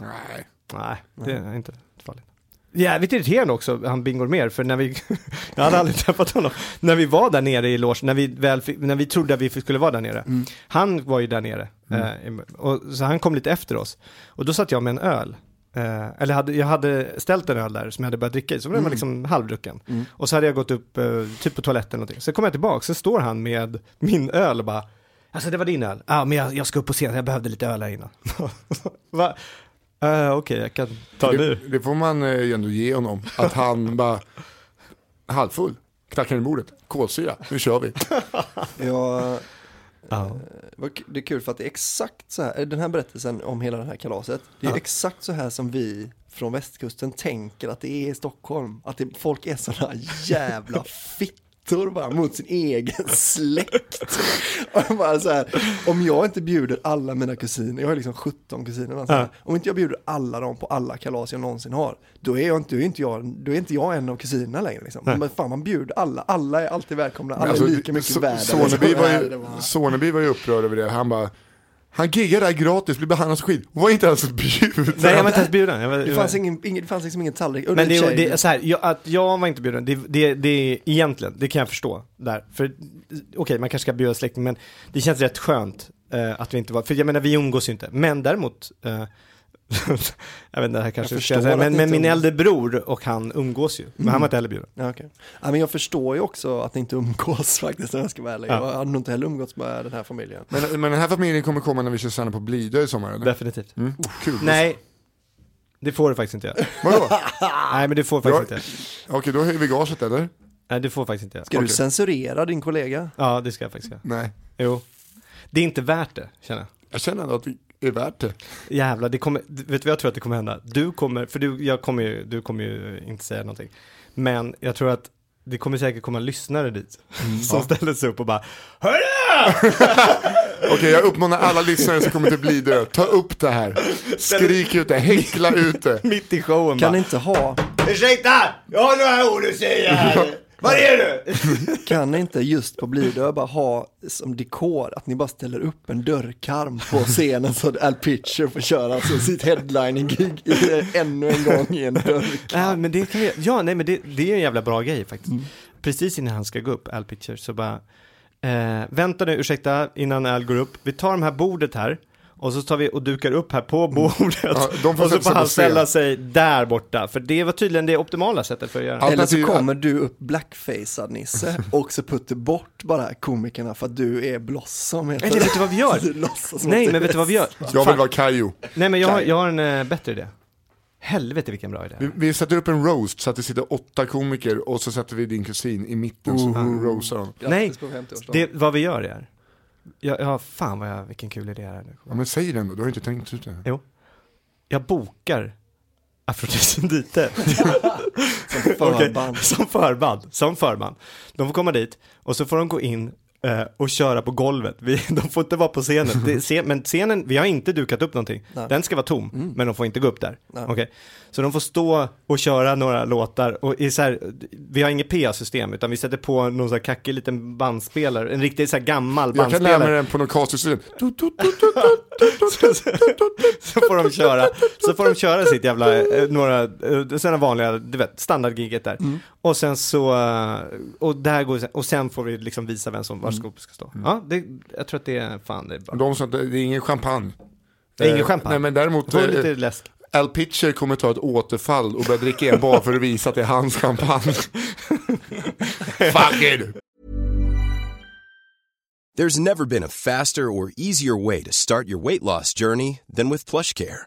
Nej. Nej, det är inte farligt. Jävligt irriterande också, han Bingo mer, för när vi, jag hade aldrig träffat honom, när vi var där nere i logen, när vi väl fick, när vi trodde att vi skulle vara där nere. Mm. Han var ju där nere, eh, och, så han kom lite efter oss. Och då satt jag med en öl. Eh, eller hade, jag hade ställt en öl där som jag hade börjat dricka i, så den var Mm. liksom halvdrucken. Mm. Och så hade jag gått upp, eh, typ på toaletten eller någonting. Så kom jag tillbaka, så står han med min öl och bara, alltså det var din öl? Ja, men jag, jag ska upp på scen, jag behövde lite öl här innan. Va? Uh, Okej, jag kan ta Det, nu. det får man eh, ju ändå ge honom, att han bara halvfull, knackar i bordet, kolsyra, nu kör vi. Ja, k- det är kul för att det är exakt så här, den här berättelsen om hela det här kalaset, det är Ja. exakt så här som vi från västkusten tänker att det är i Stockholm. Att det, folk är sådana jävla fittor bara mot sin egen släkt. Och bara så här, om jag inte bjuder alla mina kusiner, jag har liksom 17 kusiner, alltså, Ja. om inte jag bjuder alla dem på alla kalas jag någonsin har, då är, jag inte, då är, inte, jag, då är inte jag en av kusinerna längre. Liksom. Men fan, man bjuder alla, alla är alltid välkomna, alla Alltså, är lika mycket värda. Soneby liksom. var, ju, Soneby var ju upprörd över det, han bara han giggar där gratis, blir behandlad som skit, var inte ens bjuden. Nej, jag var inte ens bjuden. Jag var, Det fanns, ingen, ingen, det fanns liksom ingen tallrik. Och men det, det är så här, jag, att jag var inte bjuden, det, det, det är egentligen, det kan jag förstå där. För okej, man kanske ska bjuda släkting, men det känns rätt skönt eh, att vi inte var, för jag menar vi umgås ju inte. Men däremot, eh, jag vet inte, det här kanske Jag ska säga, men, men min umgås. äldre bror och han umgås ju, men han var inte heller bjuden. Ja, okej. ja, men jag förstår ju också att ni inte umgås faktiskt om jag ska vara ärlig. Ja. Jag hade nog inte heller umgåtts med den här familjen. Men, men den här familjen kommer komma när vi kör stand på Blidö i sommar eller? Definitivt. Mm, kul. Nej, det får du faktiskt inte göra. Vadå? Nej, men det får du faktiskt Ja. inte göra. Okej, då höjer vi gaget eller? Nej, det får du faktiskt inte göra. Ska du Okej. censurera din kollega? Ja, det ska jag faktiskt göra. Nej. Jo. Det är inte värt det, känner jag. Jag känner ändå att det är värt det. Jävlar, det kommer, vet du vad jag tror att det kommer hända? Du kommer, för du, jag kommer ju, du kommer ju inte säga någonting. Men jag tror att det kommer säkert komma lyssnare dit. Som Ja. ställer sig upp och bara Hörru! Okej, jag uppmanar alla lyssnare som kommer till Blidö, ta upp det här. Skrik ut det, häckla ut det. Mitt i showen Kan bara. inte ha, Ursäkta! Jag har några ord att säga här. Var är du? kan ni inte just på Blidö bara ha som dekor att ni bara ställer upp en dörrkarm på scenen så att Al Pitcher får köra alltså sitt headlining-gig ännu en gång i en dörrkarm. Ja, men det kan vi, ja, nej, men det, det är en jävla bra grej faktiskt. Precis innan han ska gå upp, Al Pitcher, så bara, eh, vänta nu, ursäkta, innan Al går upp, vi tar de här bordet här, och så tar vi och dukar upp här på bordet. Ja, de får och så får han ställa sig där borta, för det var tydligen det optimala sättet för att göra. Eller så kommer du upp blackfacead Nisse och så puttar bort bara komikerna för att du är Blossom. heter Eller vet du vad vi gör? Nej, men vet du vad vi gör? Jag vill vara Kajo. Nej, men jag, har- jag har en eh, bättre idé. Helvete vilken bra idé. Vi, vi sätter upp en roast så att det sitter åtta komiker och så sätter vi din kusin i mitten så roastar han. Nej, Grattis på 50-årsdagen. det, vad vi gör är, ja, ja fan vad jag, vilken kul idé det här är nu. Ja men säg den då, du har inte tänkt ut det. Jo. Jag bokar Afrodescenditer. Som förband. Okej, Som förband. Som förband. De får komma dit och så får de gå in och köra på golvet. Vi, de får inte vara på scenen. Det, scen, men scenen, vi har inte dukat upp någonting. Nej. Den ska vara tom, men de får inte gå upp där. Nej. Okej. Så de får stå och köra några låtar och i så här, vi har inget PA-system utan vi sätter på någon så här kackig liten bandspelare, en riktigt så här gammal Jag kan lära mig bandspelare. den på någon casting så får de köra, så får de köra sitt jävla, eh, några, eh, sådana vanliga, du vet, standardgiget där. Och sen så, eh, och där går, och sen får vi liksom visa vem som, var skåpet ska stå. Ja, det, jag tror att det är, fan det är bra. De att det det är ingen champagne. Det är ingen Eh, champagne. Nej men däremot, Får eh, lite läsk. Al Pitcher kommer ta ett återfall och börja dricka en bara för att visa att det är hans champagne. Fuck it! There's never been a faster or easier way to start your weight loss journey than with PlushCare.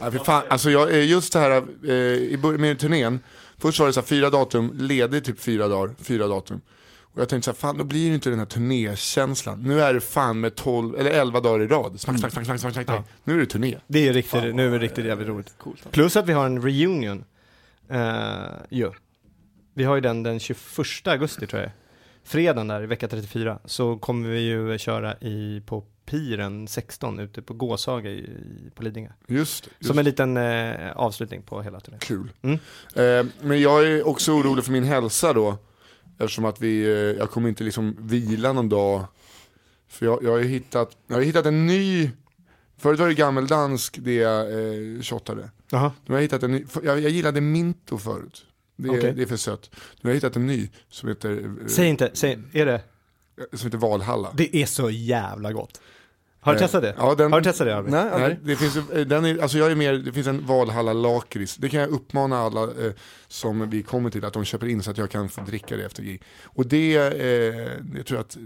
Ja, för fan, alltså jag, eh, just det här eh, i början med turnén, först var det så här fyra datum, ledig typ fyra dagar, fyra datum. Och jag tänkte så här, fan då blir det inte den här turnékänslan. Nu är det fan med 12 eller 11 dagar i rad. Smack, smack, smack, smack, smack, smack. Nu är det turné. Det är riktigt, nu är det riktigt jävligt roligt. Plus att vi har en reunion. Uh, ju. Vi har ju den den 21 augusti tror jag. Fredagen där i vecka 34 så kommer vi ju köra i, på Piren 16 ute på Gåshaga i, på Lidingö. Just, just. Som en liten eh, avslutning på hela turnén. Kul. Mm. Eh, men jag är också orolig för min hälsa då. Eftersom att vi, eh, jag kommer inte liksom vila någon dag. För jag, jag har hittat, jag har hittat en ny, förut var det gammeldansk det jag eh, shottade. Jaha. Nu har jag hittat en ny, jag, jag gillade Minto förut. Det är, Okej. det är för sött. Nu har jag hittat en ny som heter, eh, Säg inte, säg, är det? som heter Valhalla. Det är så jävla gott. Har du Eh, testat det? ja, den- Har du testat det Arvid? Nej, Nej, det finns, eh, den är, alltså jag är mer, det finns en Valhalla lakrits. Det kan jag uppmana alla eh, som vi kommer till att de köper in så att jag kan få dricka det efter gig. Och det, eh, jag tror att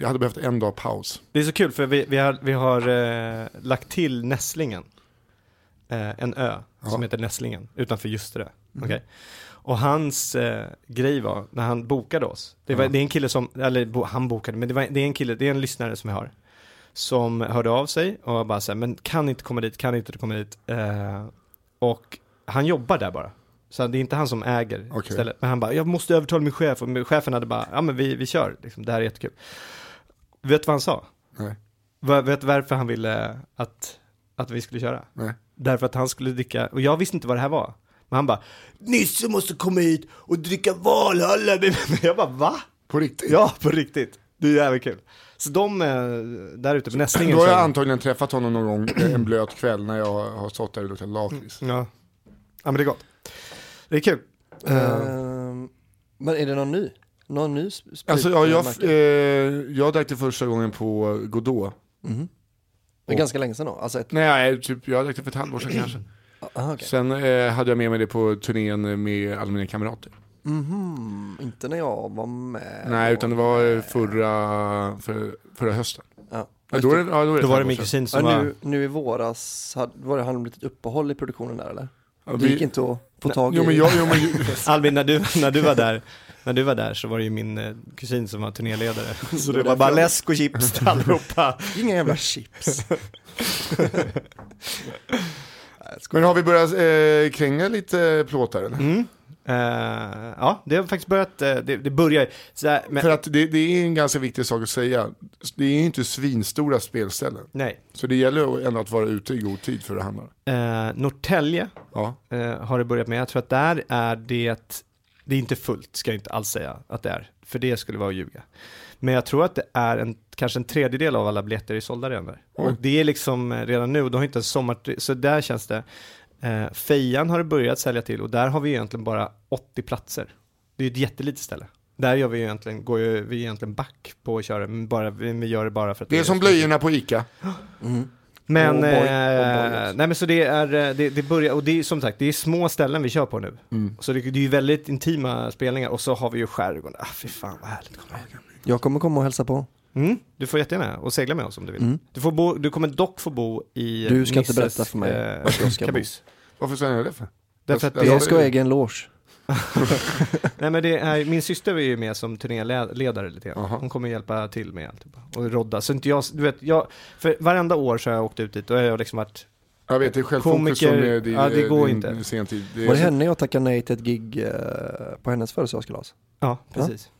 jag hade behövt en dag paus. Det är så kul för vi, vi har, vi har eh, lagt till nässlingen. eh, en ö Ja. som heter Nässlingen utanför Ljusterö. Okej. Och hans eh, grej var, när han bokade oss, det, var, Ja. det är en kille som, eller bo, han bokade, men det, var, det är en kille, det är en lyssnare som jag har. Som hörde av sig och bara så här, men kan inte komma dit, kan inte komma dit. Eh, och han jobbar där bara. Så det är inte han som äger Okej. stället. Men han bara, jag måste övertala min chef. Och chefen hade bara, ja men vi, vi kör, liksom, det här är jättekul. Vet du vad han sa? Nej. Va- Vet du varför han ville att, att vi skulle köra? Nej. Därför att han skulle dricka, och jag visste inte vad det här var. Men han bara, Nisse måste komma hit och dricka Valhalla. Jag bara, va? På riktigt? Ja, på riktigt. Det är jävligt kul. Så de, eh, där ute på Nässlingen Då har jag antagligen träffat honom någon gång eh, en blöt kväll när jag har stått där och luktat lakrits. Ja. ja, men det är gott. Det är kul. Ehm, men är det någon ny? Någon ny sp- sprit? Alltså ja, jag, eh, jag drack det första gången på Godot. Mhm. Det är ganska länge sedan då? Alltså ett... Nej, typ, jag drack det för ett halvår sedan kanske. Aha, okej. Sen eh, hade jag med mig det på turnén med alla mina kamrater. Mhm, inte när jag var med. Nej, utan det var förra, för, förra hösten. Ja. Ja, då, är det, ja, då, är det Då var det min kusin som Ja, var... nu, nu i våras hade, var det, hade det blivit ett uppehåll i produktionen där eller? Ja, Det gick vi- inte att få tag i. Jo men jag, jo, men, Albin, när du, när du var där, när du var där så var det ju min eh, kusin som var turnéledare. Så det var bara jag- läsk och chips till allihopa. Inga jävla chips. men har vi börjat eh, kränga lite plåtar eller? Mm. Eh, ja, det har faktiskt börjat, eh, det, det börjar så här, men, För att det, det är en ganska viktig sak att säga. Det är inte svinstora spelställen. nej. Så det gäller ändå att vara ute i god tid för att handla. Eh, Norrtälje Ja. eh, har det börjat med. Jag tror att där är det, det är inte fullt, ska jag inte alls säga att det är. För det skulle vara att ljuga. Men jag tror att det är en, kanske en tredjedel av alla biljetter är sålda redan där. Och det är liksom redan nu, och de har inte ens sommar, så där känns det. Eh, Fejan har det börjat sälja till och där har vi egentligen bara 80 platser. Det är ett jättelitet ställe. Där gör vi egentligen, går ju, vi egentligen back på att köra, men bara, vi gör det bara för att Det är som blöjorna på Ica. Mm. men, boy- eh, också. nej men så det är, eh, det, det börjar, och det är som sagt, det är små ställen vi kör på nu. Mm. Så det, det är ju väldigt intima spelningar och så har vi ju skärgården, ah fy fan vad härligt. Jag kommer komma och hälsa på. Mm, du får jättegärna och segla med oss om du vill. Mm. Du, får bo, du kommer dock få bo i Du ska inte Nisses, berätta för mig eh, vart jag ska bo. kabyss. Varför säger jag det för? Därför att Jag- det, Jag ska äga en loge. nej men det är, min syster är ju med som turnéledare lite grann. Hon kommer hjälpa till med allt. Och rodda. Så inte jag, du vet, jag, för varenda år så har jag åkt ut dit och jag har liksom varit, Jag vet, det är självfokus som är din, ja, det går din inte. sentid. Det Var det så- henne jag tackade nej till ett gig eh, på hennes födelsedagskalas? ja precis.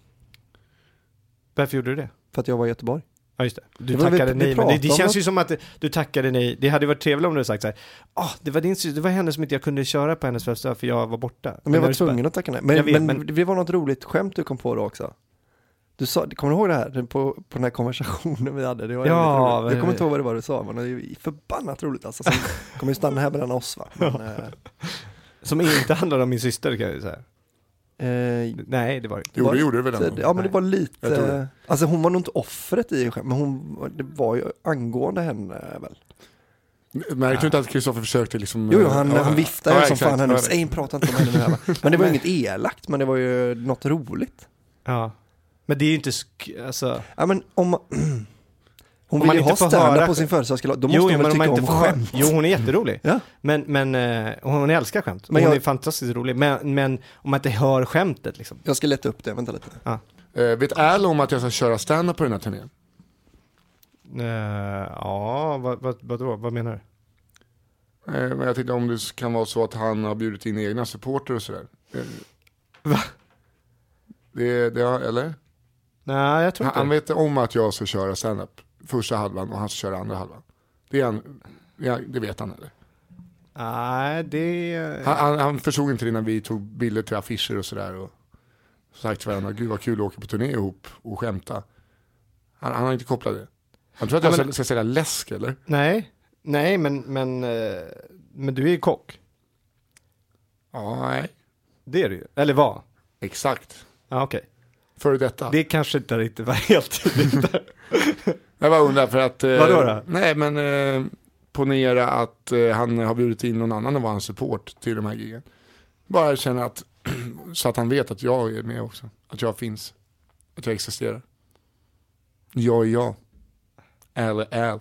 Varför gjorde du det? För att jag var i Göteborg. Ja just det, du Det vi- tackade vi nej, men det, det känns att- ju som att du tackade nej, det hade varit trevligt om du hade sagt så här, ah, det var din det var henne som inte jag kunde köra på hennes födelsedag för jag var borta. Men jag när var tvungen att tacka nej. Men, Jag vet, men, men- det var något roligt skämt du kom på då också. Du sa, kommer du ihåg det här? På, på den här konversationen vi hade? Det var Ja, roligt. Jag kommer inte ihåg vad det var du sa, men det är förbannat roligt alltså. Som kommer ju stanna här mellan oss va. Men, eh, Som inte handlar om min syster kan jag ju säga. Eh, Nej, det var det inte. Jo, det gjorde det väl ändå. ja men det var lite, det. alltså hon var nog inte offret i skämt, men hon, det var ju angående henne väl. Märkte du inte att Kristoffer försökte liksom... Jo, jo han, ja, han viftade ja, som exakt. fan här nu, säg prata inte om henne nu här. Men det var ju inget elakt, men det var ju något roligt. Ja. Men det är ju inte, sk- alltså, Ja men om man, hon vill ju inte ha får stand höra- på sin födelsedagsgala, då måste jo, hon väl men om man tycka inte om får skämt. jo hon är jätterolig. Ja. Men, men eh, hon älskar skämt. Men hon jag- är fantastiskt rolig. Men, men om man inte hör skämtet liksom. Jag ska leta upp det, vänta lite. Eh, vet Al om att jag ska köra stand-up på den här turnén? Eh, ja, vad, vad, vad, vad menar du? Men jag tänkte om det kan vara så att han har bjudit in egna supporter och sådär. Va? Det, det, eller? Nej, jag tror Han, inte han vet om att jag ska köra stand-up första halvan och han ska köra andra halvan. Det, är han, det, vet han eller? Nej, det... Han, han, han förstod inte det när vi tog bilder till affischer och sådär. Och sagt till varandra, gud vad kul att åka på turné ihop och skämta. Han, han har inte kopplat det. Han tror att Ja, jag men- ska, sälja läsk eller? Nej, nej men, men, eh, men du är ju kock. Ja, nej. Det är du ju. Eller var. Exakt. Ja, okej. Före detta. Det kanske inte riktigt var helt tydligt. Jag bara undrar för att... Eh, Vadå då? Nej men eh, ponera att eh, han har bjudit in någon annan att vara hans support till de här gigen. Bara känna att, så att han vet att jag är med också. Att jag finns. Att jag existerar. Jag är jag. Al är Al.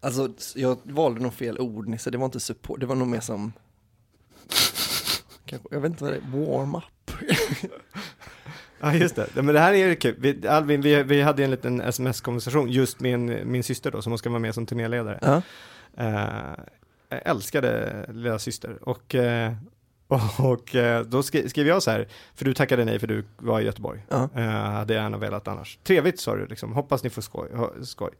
Alltså jag valde nog fel ord Nisse, det var inte support, det var nog mer som jag vet inte vad det är, warm-up. Ja just det, men det här är ju kul. Vi, Albin, vi, vi hade en liten sms-konversation just med en, min syster då som ska vara med som turnéledare. Ja. Eh, jag älskade lilla syster och, eh, och, eh, då skri, skrev jag så här, för du tackade nej för du var i Göteborg. Eh, hade jag gärna velat annars. Trevligt sa du liksom, hoppas ni får skoj. skoj.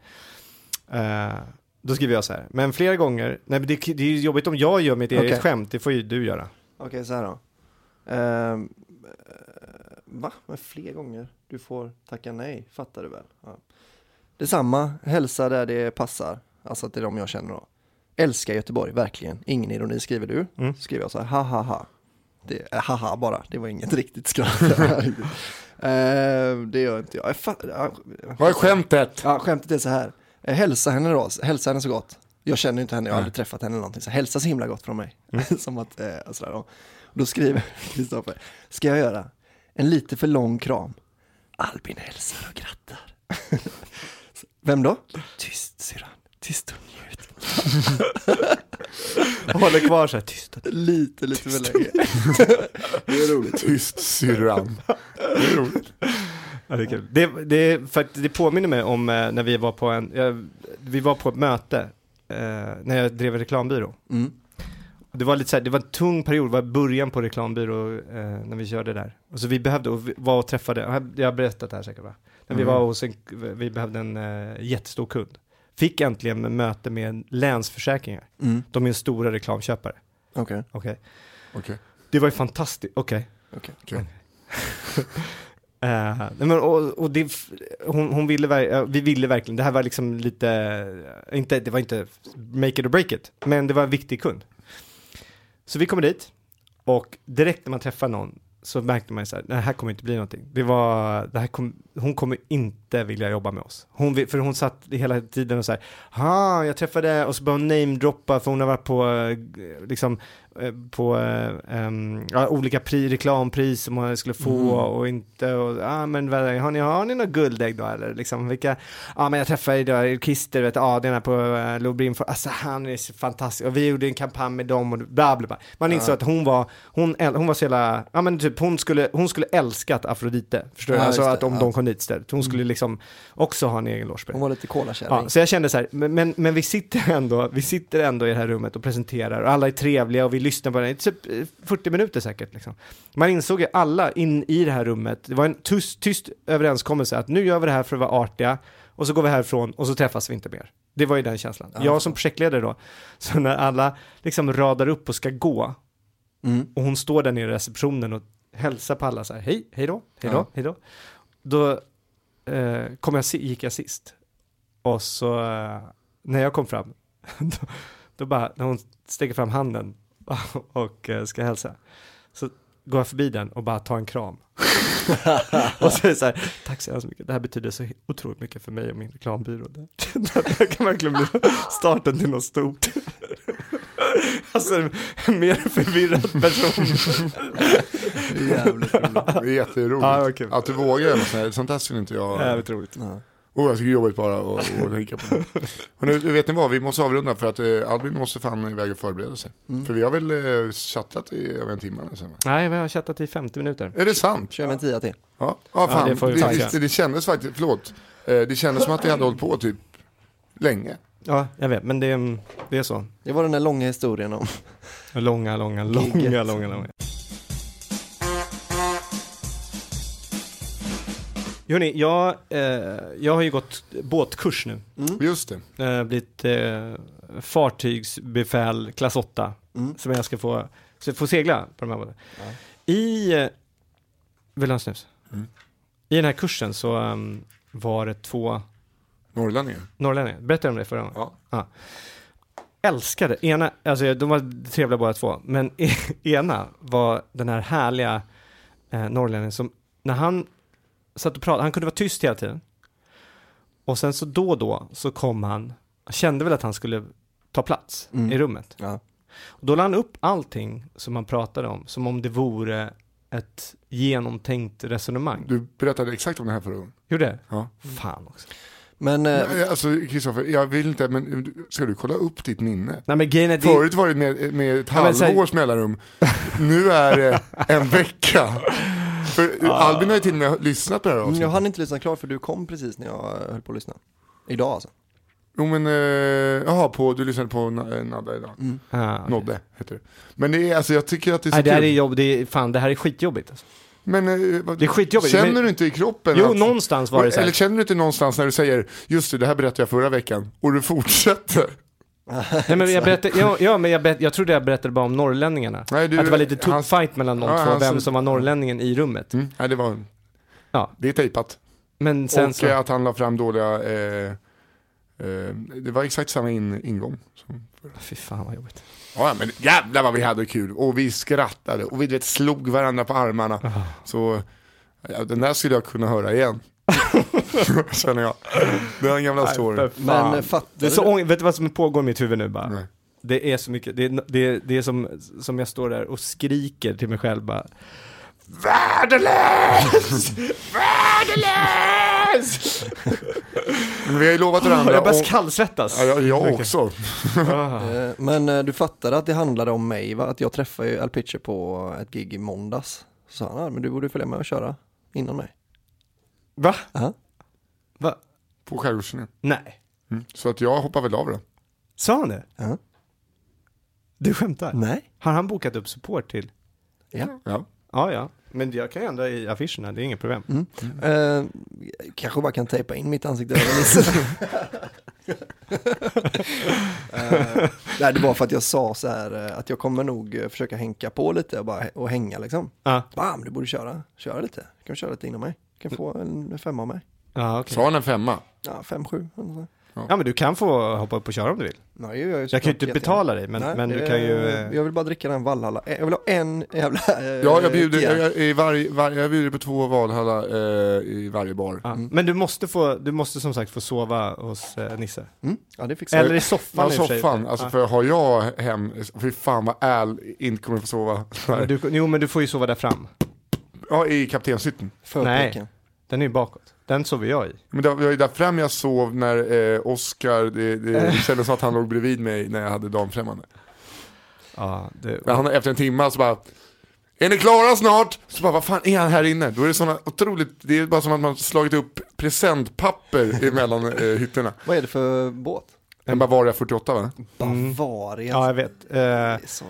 Då skriver jag så här, men flera gånger, nej men det, det är ju jobbigt om jag gör mitt eget Okej. skämt, det får ju du göra. Okej, så här då. Eh, va? Men fler gånger? Du får tacka nej, fattar du väl? Ja. Detsamma, hälsa där det passar. Alltså till de jag känner då. Älskar Göteborg, verkligen. Ingen ironi skriver du. Mm. Skriver jag så här, ha ha ha. Det är haha bara, det var inget riktigt skratt. Ehm, det gör inte jag. Vad är skämtet? Ja, skämtet är så här. Eh, Hälsa henne då, hälsa henne så gott. Jag känner inte henne, jag har aldrig träffat henne eller någonting. Så hälsa så himla gott från mig. Som att, eh, och sådär då. Då skriver Kristoffer, ska jag göra en lite för lång kram? Albin hälsar och grattar. Vem då? Tyst syrran, tyst och njut. Och håller kvar så här tyst. Lite, lite för länge. det är roligt. Tyst syrran. Det är roligt. Ja, det, är kul. Det, det, för det påminner mig om eh, när vi var på en, ja, vi var på ett möte eh, när jag drev en reklambyrå. Mm. Det var lite så här, det var en tung period, det var början på reklambyrå eh, när vi körde där. Och så vi behövde, och vi var och träffade, jag har- berättat det här säkert va? När vi Mm. var hos en, vi behövde en eh, jättestor kund. Fick äntligen möte med Länsförsäkringar. Mm. De är en stora reklamköpare. Okej, Okej. Okej. Det var ju fantastiskt, okej. okej. men, och, och det, hon, hon ville, vi ville verkligen, det här var liksom lite, inte, det var inte make it or break it, men det var en viktig kund. Så vi kommer dit och direkt när man träffar någon så märkte man ju så här, det här kommer inte bli någonting. Det var, det här kom, hon kommer inte vilja jobba med oss. Hon, för hon satt hela tiden och så här, ha, jag träffade, och så började hon namedroppa för hon har varit på, eh, liksom, på eh, em, ja, olika pri, reklampris som man skulle få och inte, och, ah, men har ni, har ni något guldägg då eller liksom, vilka, ja men jag träffade idag Christer, vet ja den här på uh, Lobrin, alltså han är så fantastisk, och vi gjorde en kampanj med dem och bla bla bla. Man insåg att hon var, hon, hon var så jävla, ja men typ hon skulle, hon skulle älskat Afrodite, förstår du? Ja, Alltså att om ja. de kom dit istället, hon skulle liksom också ha en egen loge Hon var lite kolakärring. Ja, så jag kände så här, men, men, men vi sitter ändå, vi sitter ändå i det här rummet och presenterar och alla är trevliga och vi lyssnar på det, typ eh, 40 minuter säkert liksom. Man insåg ju alla in i det här rummet, det var en tyst, tyst överenskommelse att nu gör vi det här för att vara artiga och så går vi härifrån och så träffas vi inte mer. Det var ju den känslan. Jag som projektledare då, så när alla liksom radar upp och ska gå Mm. och hon står där nere i receptionen och hälsar på alla så här, hej, hej då, hej då, Ja. hej då. Då eh, kom jag, gick jag sist. Och så eh, när jag kom fram, då, då bara, när hon sträcker fram handen och eh, ska hälsa, så går jag förbi den och bara tar en kram. och så är det så här, tack så hemskt mycket, det här betyder så otroligt mycket för mig och min reklambyrå. Det det kan verkligen bli starten till något stort. alltså en mer förvirrad person. Det är jävligt roligt. Det är jätteroligt. Ja, kul. Att du vågar göra något sånt här, sånt här skulle inte jag... Jävligt roligt. Ja. Oh, jag tycker det är jobbigt bara att tänka på det. Men nu, vet ni vad, vi måste avrunda för att eh, Albin måste fan iväg och förbereda sig. Mm. För vi har väl eh, chattat i över en timme va? Nej, vi har chattat i 50 minuter. Är det sant? Kör med en tia till. Ja, ja fan. det får vi det, tacka. det, det kändes faktiskt, förlåt. Eh, det kändes som att vi hade hållit på typ länge. Ja, jag vet, men det, det är så. Det var den där långa historien om Långa, långa, långa, långa, långa. Hörni, jag, eh, jag har ju gått båtkurs nu. Just det. Eh, blivit eh, fartygsbefäl klass 8. Mm. Som jag ska få, så få segla på de här båtarna. I, eh, vill du ha en snus? Mm. I den här kursen så ehm, var det två Norrlänningar. norrlänningar. Berättade jag om det förra gången? Ja. älskade, ena, alltså de var trevliga båda två, men ena var den här härliga eh, norrlänningen som, när han satt och pratade, han kunde vara tyst hela tiden. Och sen så då och då så kom han, kände väl att han skulle ta plats Mm. i rummet. Ja. Och då la han upp allting som han pratade om, som om det vore ett genomtänkt resonemang. Du berättade exakt om det här förra gången. Gjorde det? Ja. Fan också. Men eh, Alltså Kristoffer, jag vill inte, men ska du kolla upp ditt minne? Nej men grejen är, det, Förut var det med, med ett Ja, halvårs mellanrum, nu är det en vecka. För Albin har ju till och med lyssnat på det här jag avsnittet. hann inte lyssna klart för du kom precis när jag eh, höll på att lyssna. Idag alltså. Jo men, eh, jaha, på, du lyssnade på eh, Nadda idag. Ja, okej. Nodde heter det. Men det är, alltså jag tycker att det är så Nej, det här kul. är jobb, det är, fan det här är skitjobbigt alltså. Men eh, Det är skitjobbigt, känner men- du inte i kroppen Jo, att- någonstans var det så Eller här. känner du inte någonstans när du säger, just det, det här berättade jag förra veckan, och du fortsätter? Nej men jag berättade, ja, ja men jag, berätt, jag trodde jag berättade bara om norrlänningarna. Nej, du- att det var lite tuff fight mellan de Ja, två, vem som var norrlänningen i rummet. Mm, nej, det var, Ja. det är tejpat. Men sen och så, att han la fram dåliga, eh, eh, det var exakt samma in, ingång. Som, fy fan vad jobbigt. ja men jävlar vad vi hade kul, och vi skrattade, och vi vet, slog varandra på armarna. Ah. Så ja, den där skulle jag kunna höra igen. Känner jag. Det är en gamla story. Men fattar Det är du så vet du vad som pågår i mitt huvud nu bara? Nej. Det är så mycket, det är, det är, det är som, som jag står där och skriker till mig själv bara Värdelös! Värdelös! Men vi har ju lovat varandra. Jag börjar kallsvettas. Ja, jag, jag också. Ah. Eh, Men eh, du fattade att det handlade om mig va? Att jag träffade ju Al Pitcher på ett gig i måndags. Så sa han, "Ah, men du borde följa med och köra innan mig. Va? Ja. Va? På skärgårdsturnén. Nej. Mm. Så att jag hoppar väl av det. Sa han det? Ja. Du skämtar? Nej. Har han bokat upp support till? Ja. Ja. Ja, ja. Men jag kan ju ändra i affischerna, det är inget problem. Mm. Eh, kanske bara kan tejpa in mitt ansikte över Nisse. Eh, nej, det var för att jag sa så här eh, att jag kommer nog försöka hänka på lite och, bara, och hänga liksom. Ja, Bam, du borde köra, köra lite. Kan du köra lite innan mig? Kan få en femma av mig. ja okej. Sa han en femma? Ja, fem, sju. Ja, men du kan få hoppa upp och köra om du vill. Gör jag, Jag kan ju inte jättegärna. betala dig, men, Nej, men du kan ju... eh, Jag vill bara dricka den Valhalla. Eh, Jag vill ha en jävla... eh, Ja, jag bjuder, jag, jag, i varje, varje, jag bjuder på två Valhalla eh, i varje bar. Ja. Men du måste, få, du måste som sagt få sova hos eh, Nisse. Mm, ja, det fixar Eller i soffan Ja, soffan, alltså Ja. för har jag hem, fy fan vad Al inte kommer få sova. Men du, jo men du får ju sova där fram. Ja, i kaptenshytten. Förpricken. Den är ju bakåt. Den sover jag i. Men det var ju där fram jag sov när eh, Oscar, det, det kändes som att han låg bredvid mig när jag hade damfrämmande. Ja, det, Men han, efter en timme så bara, är ni klara snart? Så bara, vad fan är han här inne? Då är det såna otroligt, det är bara som att man slagit upp presentpapper emellan eh, hytterna. Vad är det för båt? En Bavaria 48 va? Bavaria. ja, jag vet. Eh, Det är så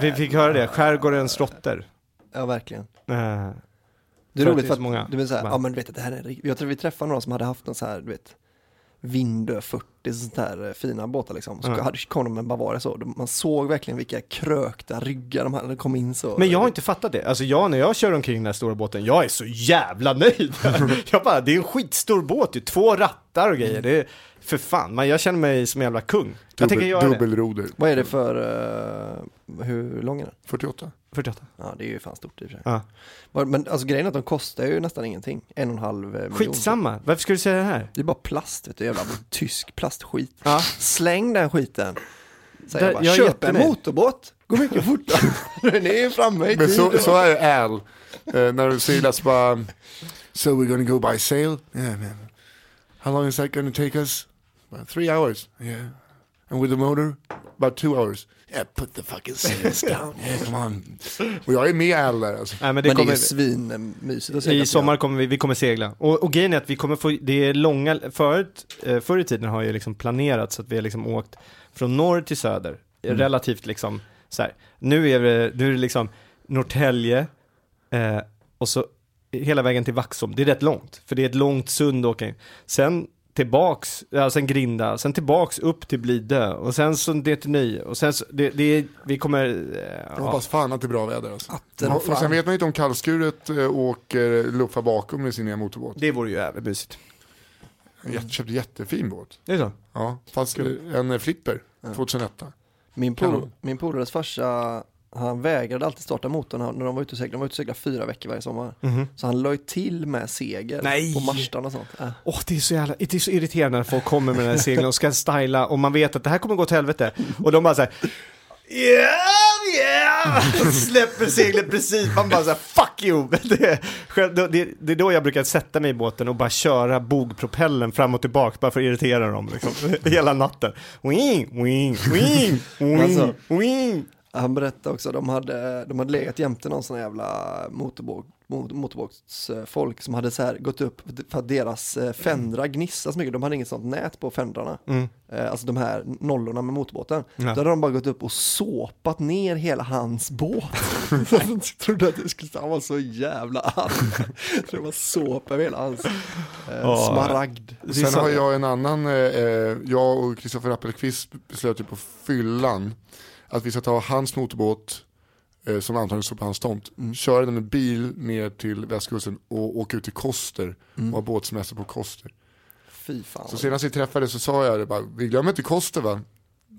vi fick höra det. Skärgårdens råttor. Ja, verkligen. Eh, Det är att roligt för så många. att, du vet såhär, ja men du vet att det här är, jag tror vi träffade några som hade haft en så här, du vet, Vindö 40, sånt här eh, fina båtar liksom. Så hade, kom de med Bavaria så, man såg verkligen vilka krökta ryggar de hade, de kom in så. Men jag har inte fattat det. Alltså jag, när jag kör omkring den här stora båten, jag är så jävla nöjd. jag bara, det är en skitstor båt ju. Två rattar och grejer. Det är, för fan, man, jag känner mig som en jävla kung. jag tänker Dubbel, göra dubbelroder. Vad är det för, eh, hur lång är den? 48. 48. Ja det är ju fan stort i och för sig. Ja. Men alltså grejen är att de kostar ju nästan ingenting, en och en halv eh, miljon. Skitsamma, varför ska du säga det här? Det är bara plast, vet du, jävla tysk plastskit. Ja. Släng den skiten. Säger jag bara, jag köp en motorbåt, går mycket fortare. den är framme i Men så, så är Al, eh, när du seglar så bara, so we're gonna go by sail? Yeah man. How long is that gonna take us? About three hours. Yeah. And with the motor? About two hours. Yeah, put the fucking sails down. Yeah, come on. Och jag är med Al där alltså. Nej, men det Men det är kommer, svinmysigt att segla I sommar kommer vi, vi kommer segla. Och, och grejen är att vi kommer få, det är långa, förut, eh, förr i tiden har ju liksom planerat så att vi har liksom åkt från norr till söder. Relativt liksom så här. Nu är det, nu är det liksom Norrtälje eh, och så hela vägen till Vaxholm. Det är rätt långt, för det är ett långt sund åka in. Sen tillbaks, ja, sen Grinda, sen tillbaks upp till Blidö och sen så ner till Ny och sen så, det, det är, vi kommer, eh, Jag ja. hoppas fan att det är bra väder alltså. den Och, och sen vet man inte om kallskuret äh, åker luffa bakom med sin nya motorbåt. det vore ju jävligt mysigt. Jätte, köpte jättefin båt. Det är så? Ja, fast eh, en eh, flipper, 2001. Min, pol, min polares farsa, han vägrade alltid starta motorn när de var ute och seglade. De var ute och seglade fyra veckor varje sommar. Så han la ju till med segel Nej. på marstan och sånt. Äh. Åh, det är så jävla, det är så irriterande när folk kommer med den här seglen och ska styla och man vet att det här kommer gå till helvete. Och de bara såhär, yeah yeah! Släpper seglet precis, man bara såhär fuck you! Det är, det, det är då jag brukar sätta mig i båten och bara köra bogpropellen fram och tillbaka bara för att irritera dem liksom. Hela natten. Wing, wing, wing, wing, Alltså. wing. Han berättade också, de hade, de hade legat jämte någon sån här jävla motorbåt, mot- motorbåtsfolk som hade så här gått upp för att deras eh, fendrar gnissade så mycket. De hade inget sånt nät på fendrarna. Eh, Alltså de här nollorna med motorbåten. Ja. Då hade de bara gått upp och såpat ner hela hans båt. jag trodde att det skulle, han var så jävla arg. Det var såpa över hela hans eh, Ja. smaragd. Sen har jag en annan, eh, eh, jag och Kristoffer Appelqvist beslöt ju på fyllan att vi ska ta hans motorbåt eh, som antagligen står på hans tomt, köra den med bil ner till västkusten och åka ut till Koster och ha båtsemester på Koster. Fy fan. Så senast vi träffades så sa jag det bara, vi glömmer inte Koster va?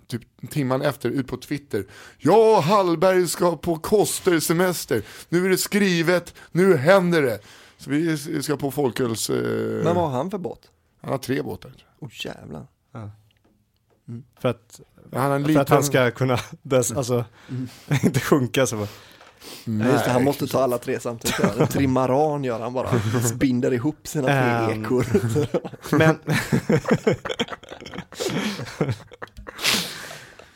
Typ timman efter, ut på Twitter. Ja, Hallberg ska på Koster-semester. Nu är det skrivet, nu händer det. Så vi ska på folköls... Eh, Men vad har han för båt? Han har tre båtar. Åh jävlar. För att, Han har en för liten... att han ska kunna, dess, alltså, inte sjunka så. Ja, just det, han måste ta alla tre samtidigt. En trimaran gör han bara. Binder ihop sina tre Ehm. ekor. Men...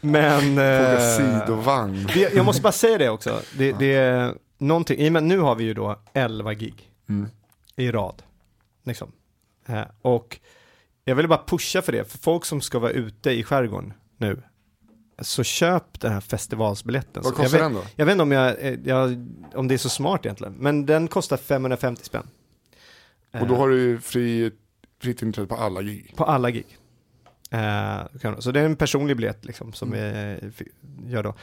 Men... Eh, sidovagn. det, jag måste bara säga det också. Det, det är någonting, med nu har vi ju då 11 gig Mm. i rad. Liksom. Eh, och jag vill bara pusha för det, för folk som ska vara ute i skärgården nu, så köp den här festivalsbiljetten. Vad jag kostar vet, den då? Jag vet inte om, jag, eh, jag, om det är så smart egentligen, men den kostar 550 spänn. Och då har du fri, fritt inträde på alla gig. På alla gig. Eh, så det är en personlig biljett liksom som Mm. vi gör då.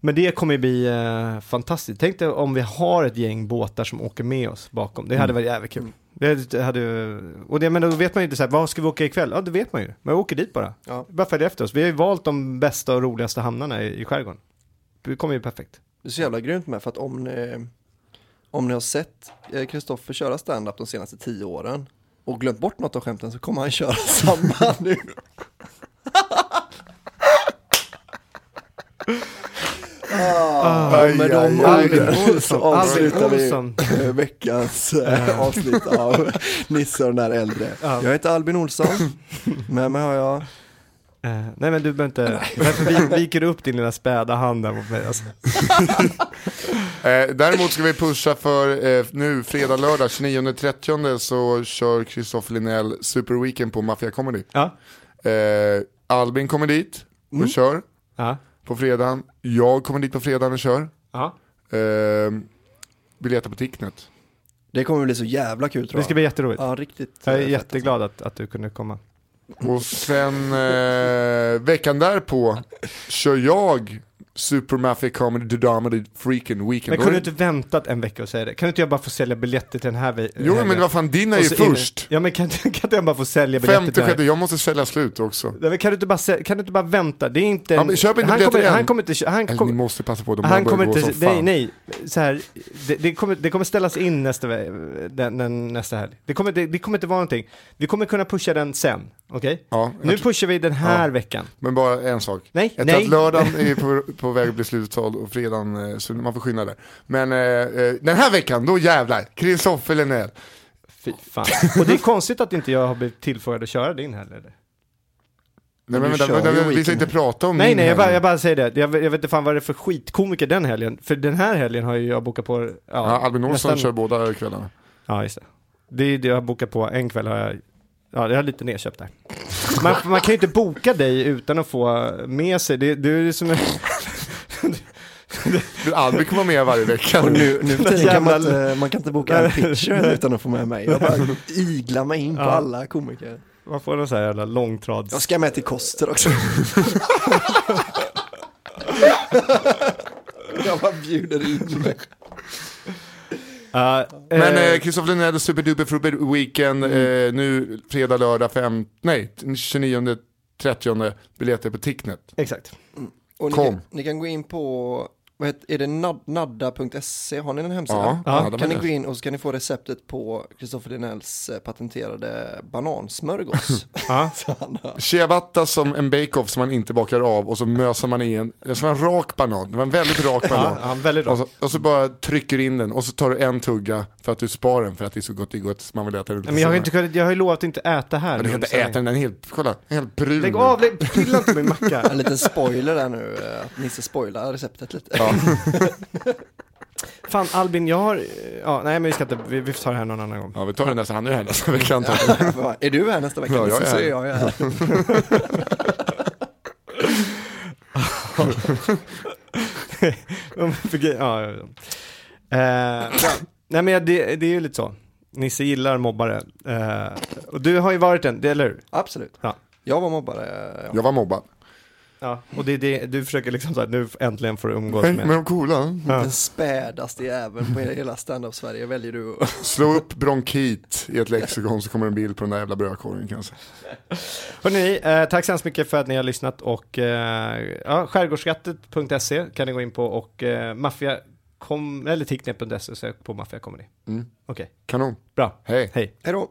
Men det kommer ju bli eh, fantastiskt. Tänk dig om vi har ett gäng båtar som åker med oss bakom. Det Mm. hade varit jävligt kul. Det hade, och det, men då vet man ju inte så här, vad ska vi åka ikväll? Ja, det vet man ju. Men vi åker dit bara. Ja. Bara följ efter oss. Vi har ju valt de bästa och roligaste hamnarna i, i skärgården. Det kommer ju perfekt. Det är så jävla grymt med för att om ni, om ni har sett eh, Kristoffer köra stand-up de senaste tio åren och glömt bort något av skämten så kommer han köra samma nu. Ah, Aj, med de orden så avslutar vi veckans eh, avsnitt av Nisse och den där äldre. Ja. Jag heter Albin Olsson, med mig har jag Eh, nej men du behöver inte, varför vi, viker du upp din lilla späda hand där mot mig? Alltså. Eh, däremot ska vi pusha för eh, nu fredag, lördag 29-30 så kör Kristoffer Linell Super Weekend på Mafia Comedy. Albin kommer dit och kör Ja. På fredagen. Jag kommer dit på fredagen och kör. ja. Eh, biljetter på Ticknet. Det kommer bli så jävla kul tror Det jag. ska bli jätteroligt. Ja, riktigt. Jag är eh, fett, jätteglad att, att du kunde komma. Och sen eh, veckan därpå kör jag Super Mafia Comedy Dramedy Freaking Weekend. Men kunde du inte väntat en vecka och säga det? Kan inte jag bara få sälja biljetter till den här ve- Jo men vad fan, din är ju först. Ja men kan, kan inte jag bara få sälja biljetter Femte, till den här? jag måste sälja slut också. Nej, men Kan du inte bara, kan du inte bara vänta? Det är inte... Ja, men köp inte han, kommer, än. han kommer inte... Han, Eller, kom, ni måste passa på, de han kommer gå inte... som Nej, fan. nej. Så här, det, det, kommer, det kommer ställas in nästa, den, den, nästa helg. Det kommer, det, det kommer inte vara någonting. Vi kommer kunna pusha den sen, okej? Ja, Nu pushar vi den här Ja. veckan. Men bara en sak. Nej, Jag tror nej. att lördagen är på, på väg att bli slutsåld och fredagen, eh, så man får skynda där. Men eh, eh, den här veckan, då jävlar, Kristoffer Lenell. Fy fan. Och det är konstigt att inte jag har blivit tillfrågad att köra din heller. eller? Nej, men, du vänta, vänta, vi ska inte prata om Nej, nej, jag bara, jag bara säger det. Jag, jag vet inte fan vad det är för skitkomiker den helgen. För den här helgen har ju jag bokat på... Ja, Ja, Albin Olsson kör båda kvällarna. Ja, just det. Det är det jag har bokat på. En kväll har jag... Ja, jag har lite nedköpt där. Man, man kan ju inte boka dig utan att få med sig. Det, det är som en... Du, Albin kommer med varje vecka. Och nu, nu för tiden kan man, inte, man kan inte boka en pitcher utan att få med mig. Jag bara iglar mig in på Ja. alla komiker. Man får någon sån här jävla långtrads... Jag ska med till Koster också. jag bara bjuder in mig. Ja, Men eh, eh, Kristoffer Lenell, Superduper Fruper Weekend, Mm. eh, nu fredag, lördag, fem, nej, 29, 30 biljetter på Ticknet. Exakt. Och ni, Kom. kan, ni kan gå in på vad heter, är det nad, nadda.se? Har ni en hemsida? Ja, Ja, kan ni gå in och så kan ni få receptet på Kristoffer Linells eh, patenterade banansmörgås. Ciabatta som en bake-off som man inte bakar av och så mösar man i en, det vara en rak banan, det var en väldigt rak banan. Ja, ja, väldigt Och bra. så, och så bara trycker du in den och så tar du en tugga för att du spar den för att det är så gott, det är gott man vill äta den lite Men jag har, inte, kunnat- jag har ju lovat att inte äta här. Men du kan inte äta den, den är helt, kolla, helt brun. Lägg av, pilla inte min macka. En liten spoiler där nu, eh, att Nisse spoilar receptet lite. Ja. Fan Albin, jag har, ja nej men vi ska inte, vi, vi får ta det här någon annan gång. ja, vi tar den nästa, han är här nästa vecka antar jag. är du här nästa vecka? Ja, jag är så här. är jag här. ja, ja, ja. Eh, ja. Nej men det, det är ju lite så. Nisse gillar mobbare. Eh, och du har ju varit en, det, eller hur? Absolut. Ja. Jag var mobbare. Ja. Jag var mobbad. Ja. Och det är det, du försöker liksom så här, nu äntligen får du umgås med. men de coola, Ja. Den spädaste jäveln på hela stand-up-Sverige väljer du att... slå upp bronkit i ett lexikon så kommer en bild på den där jävla brödkorgen kanske. Hörrni, eh, tack så hemskt mycket för att ni har lyssnat och eh, ja, skärgårdsskattet.se kan ni gå in på och eh, maffia kom, eller ticknet.se sök på maffia comedy. Mm. Okej, Kanon, bra. hej. Hej. Hej då.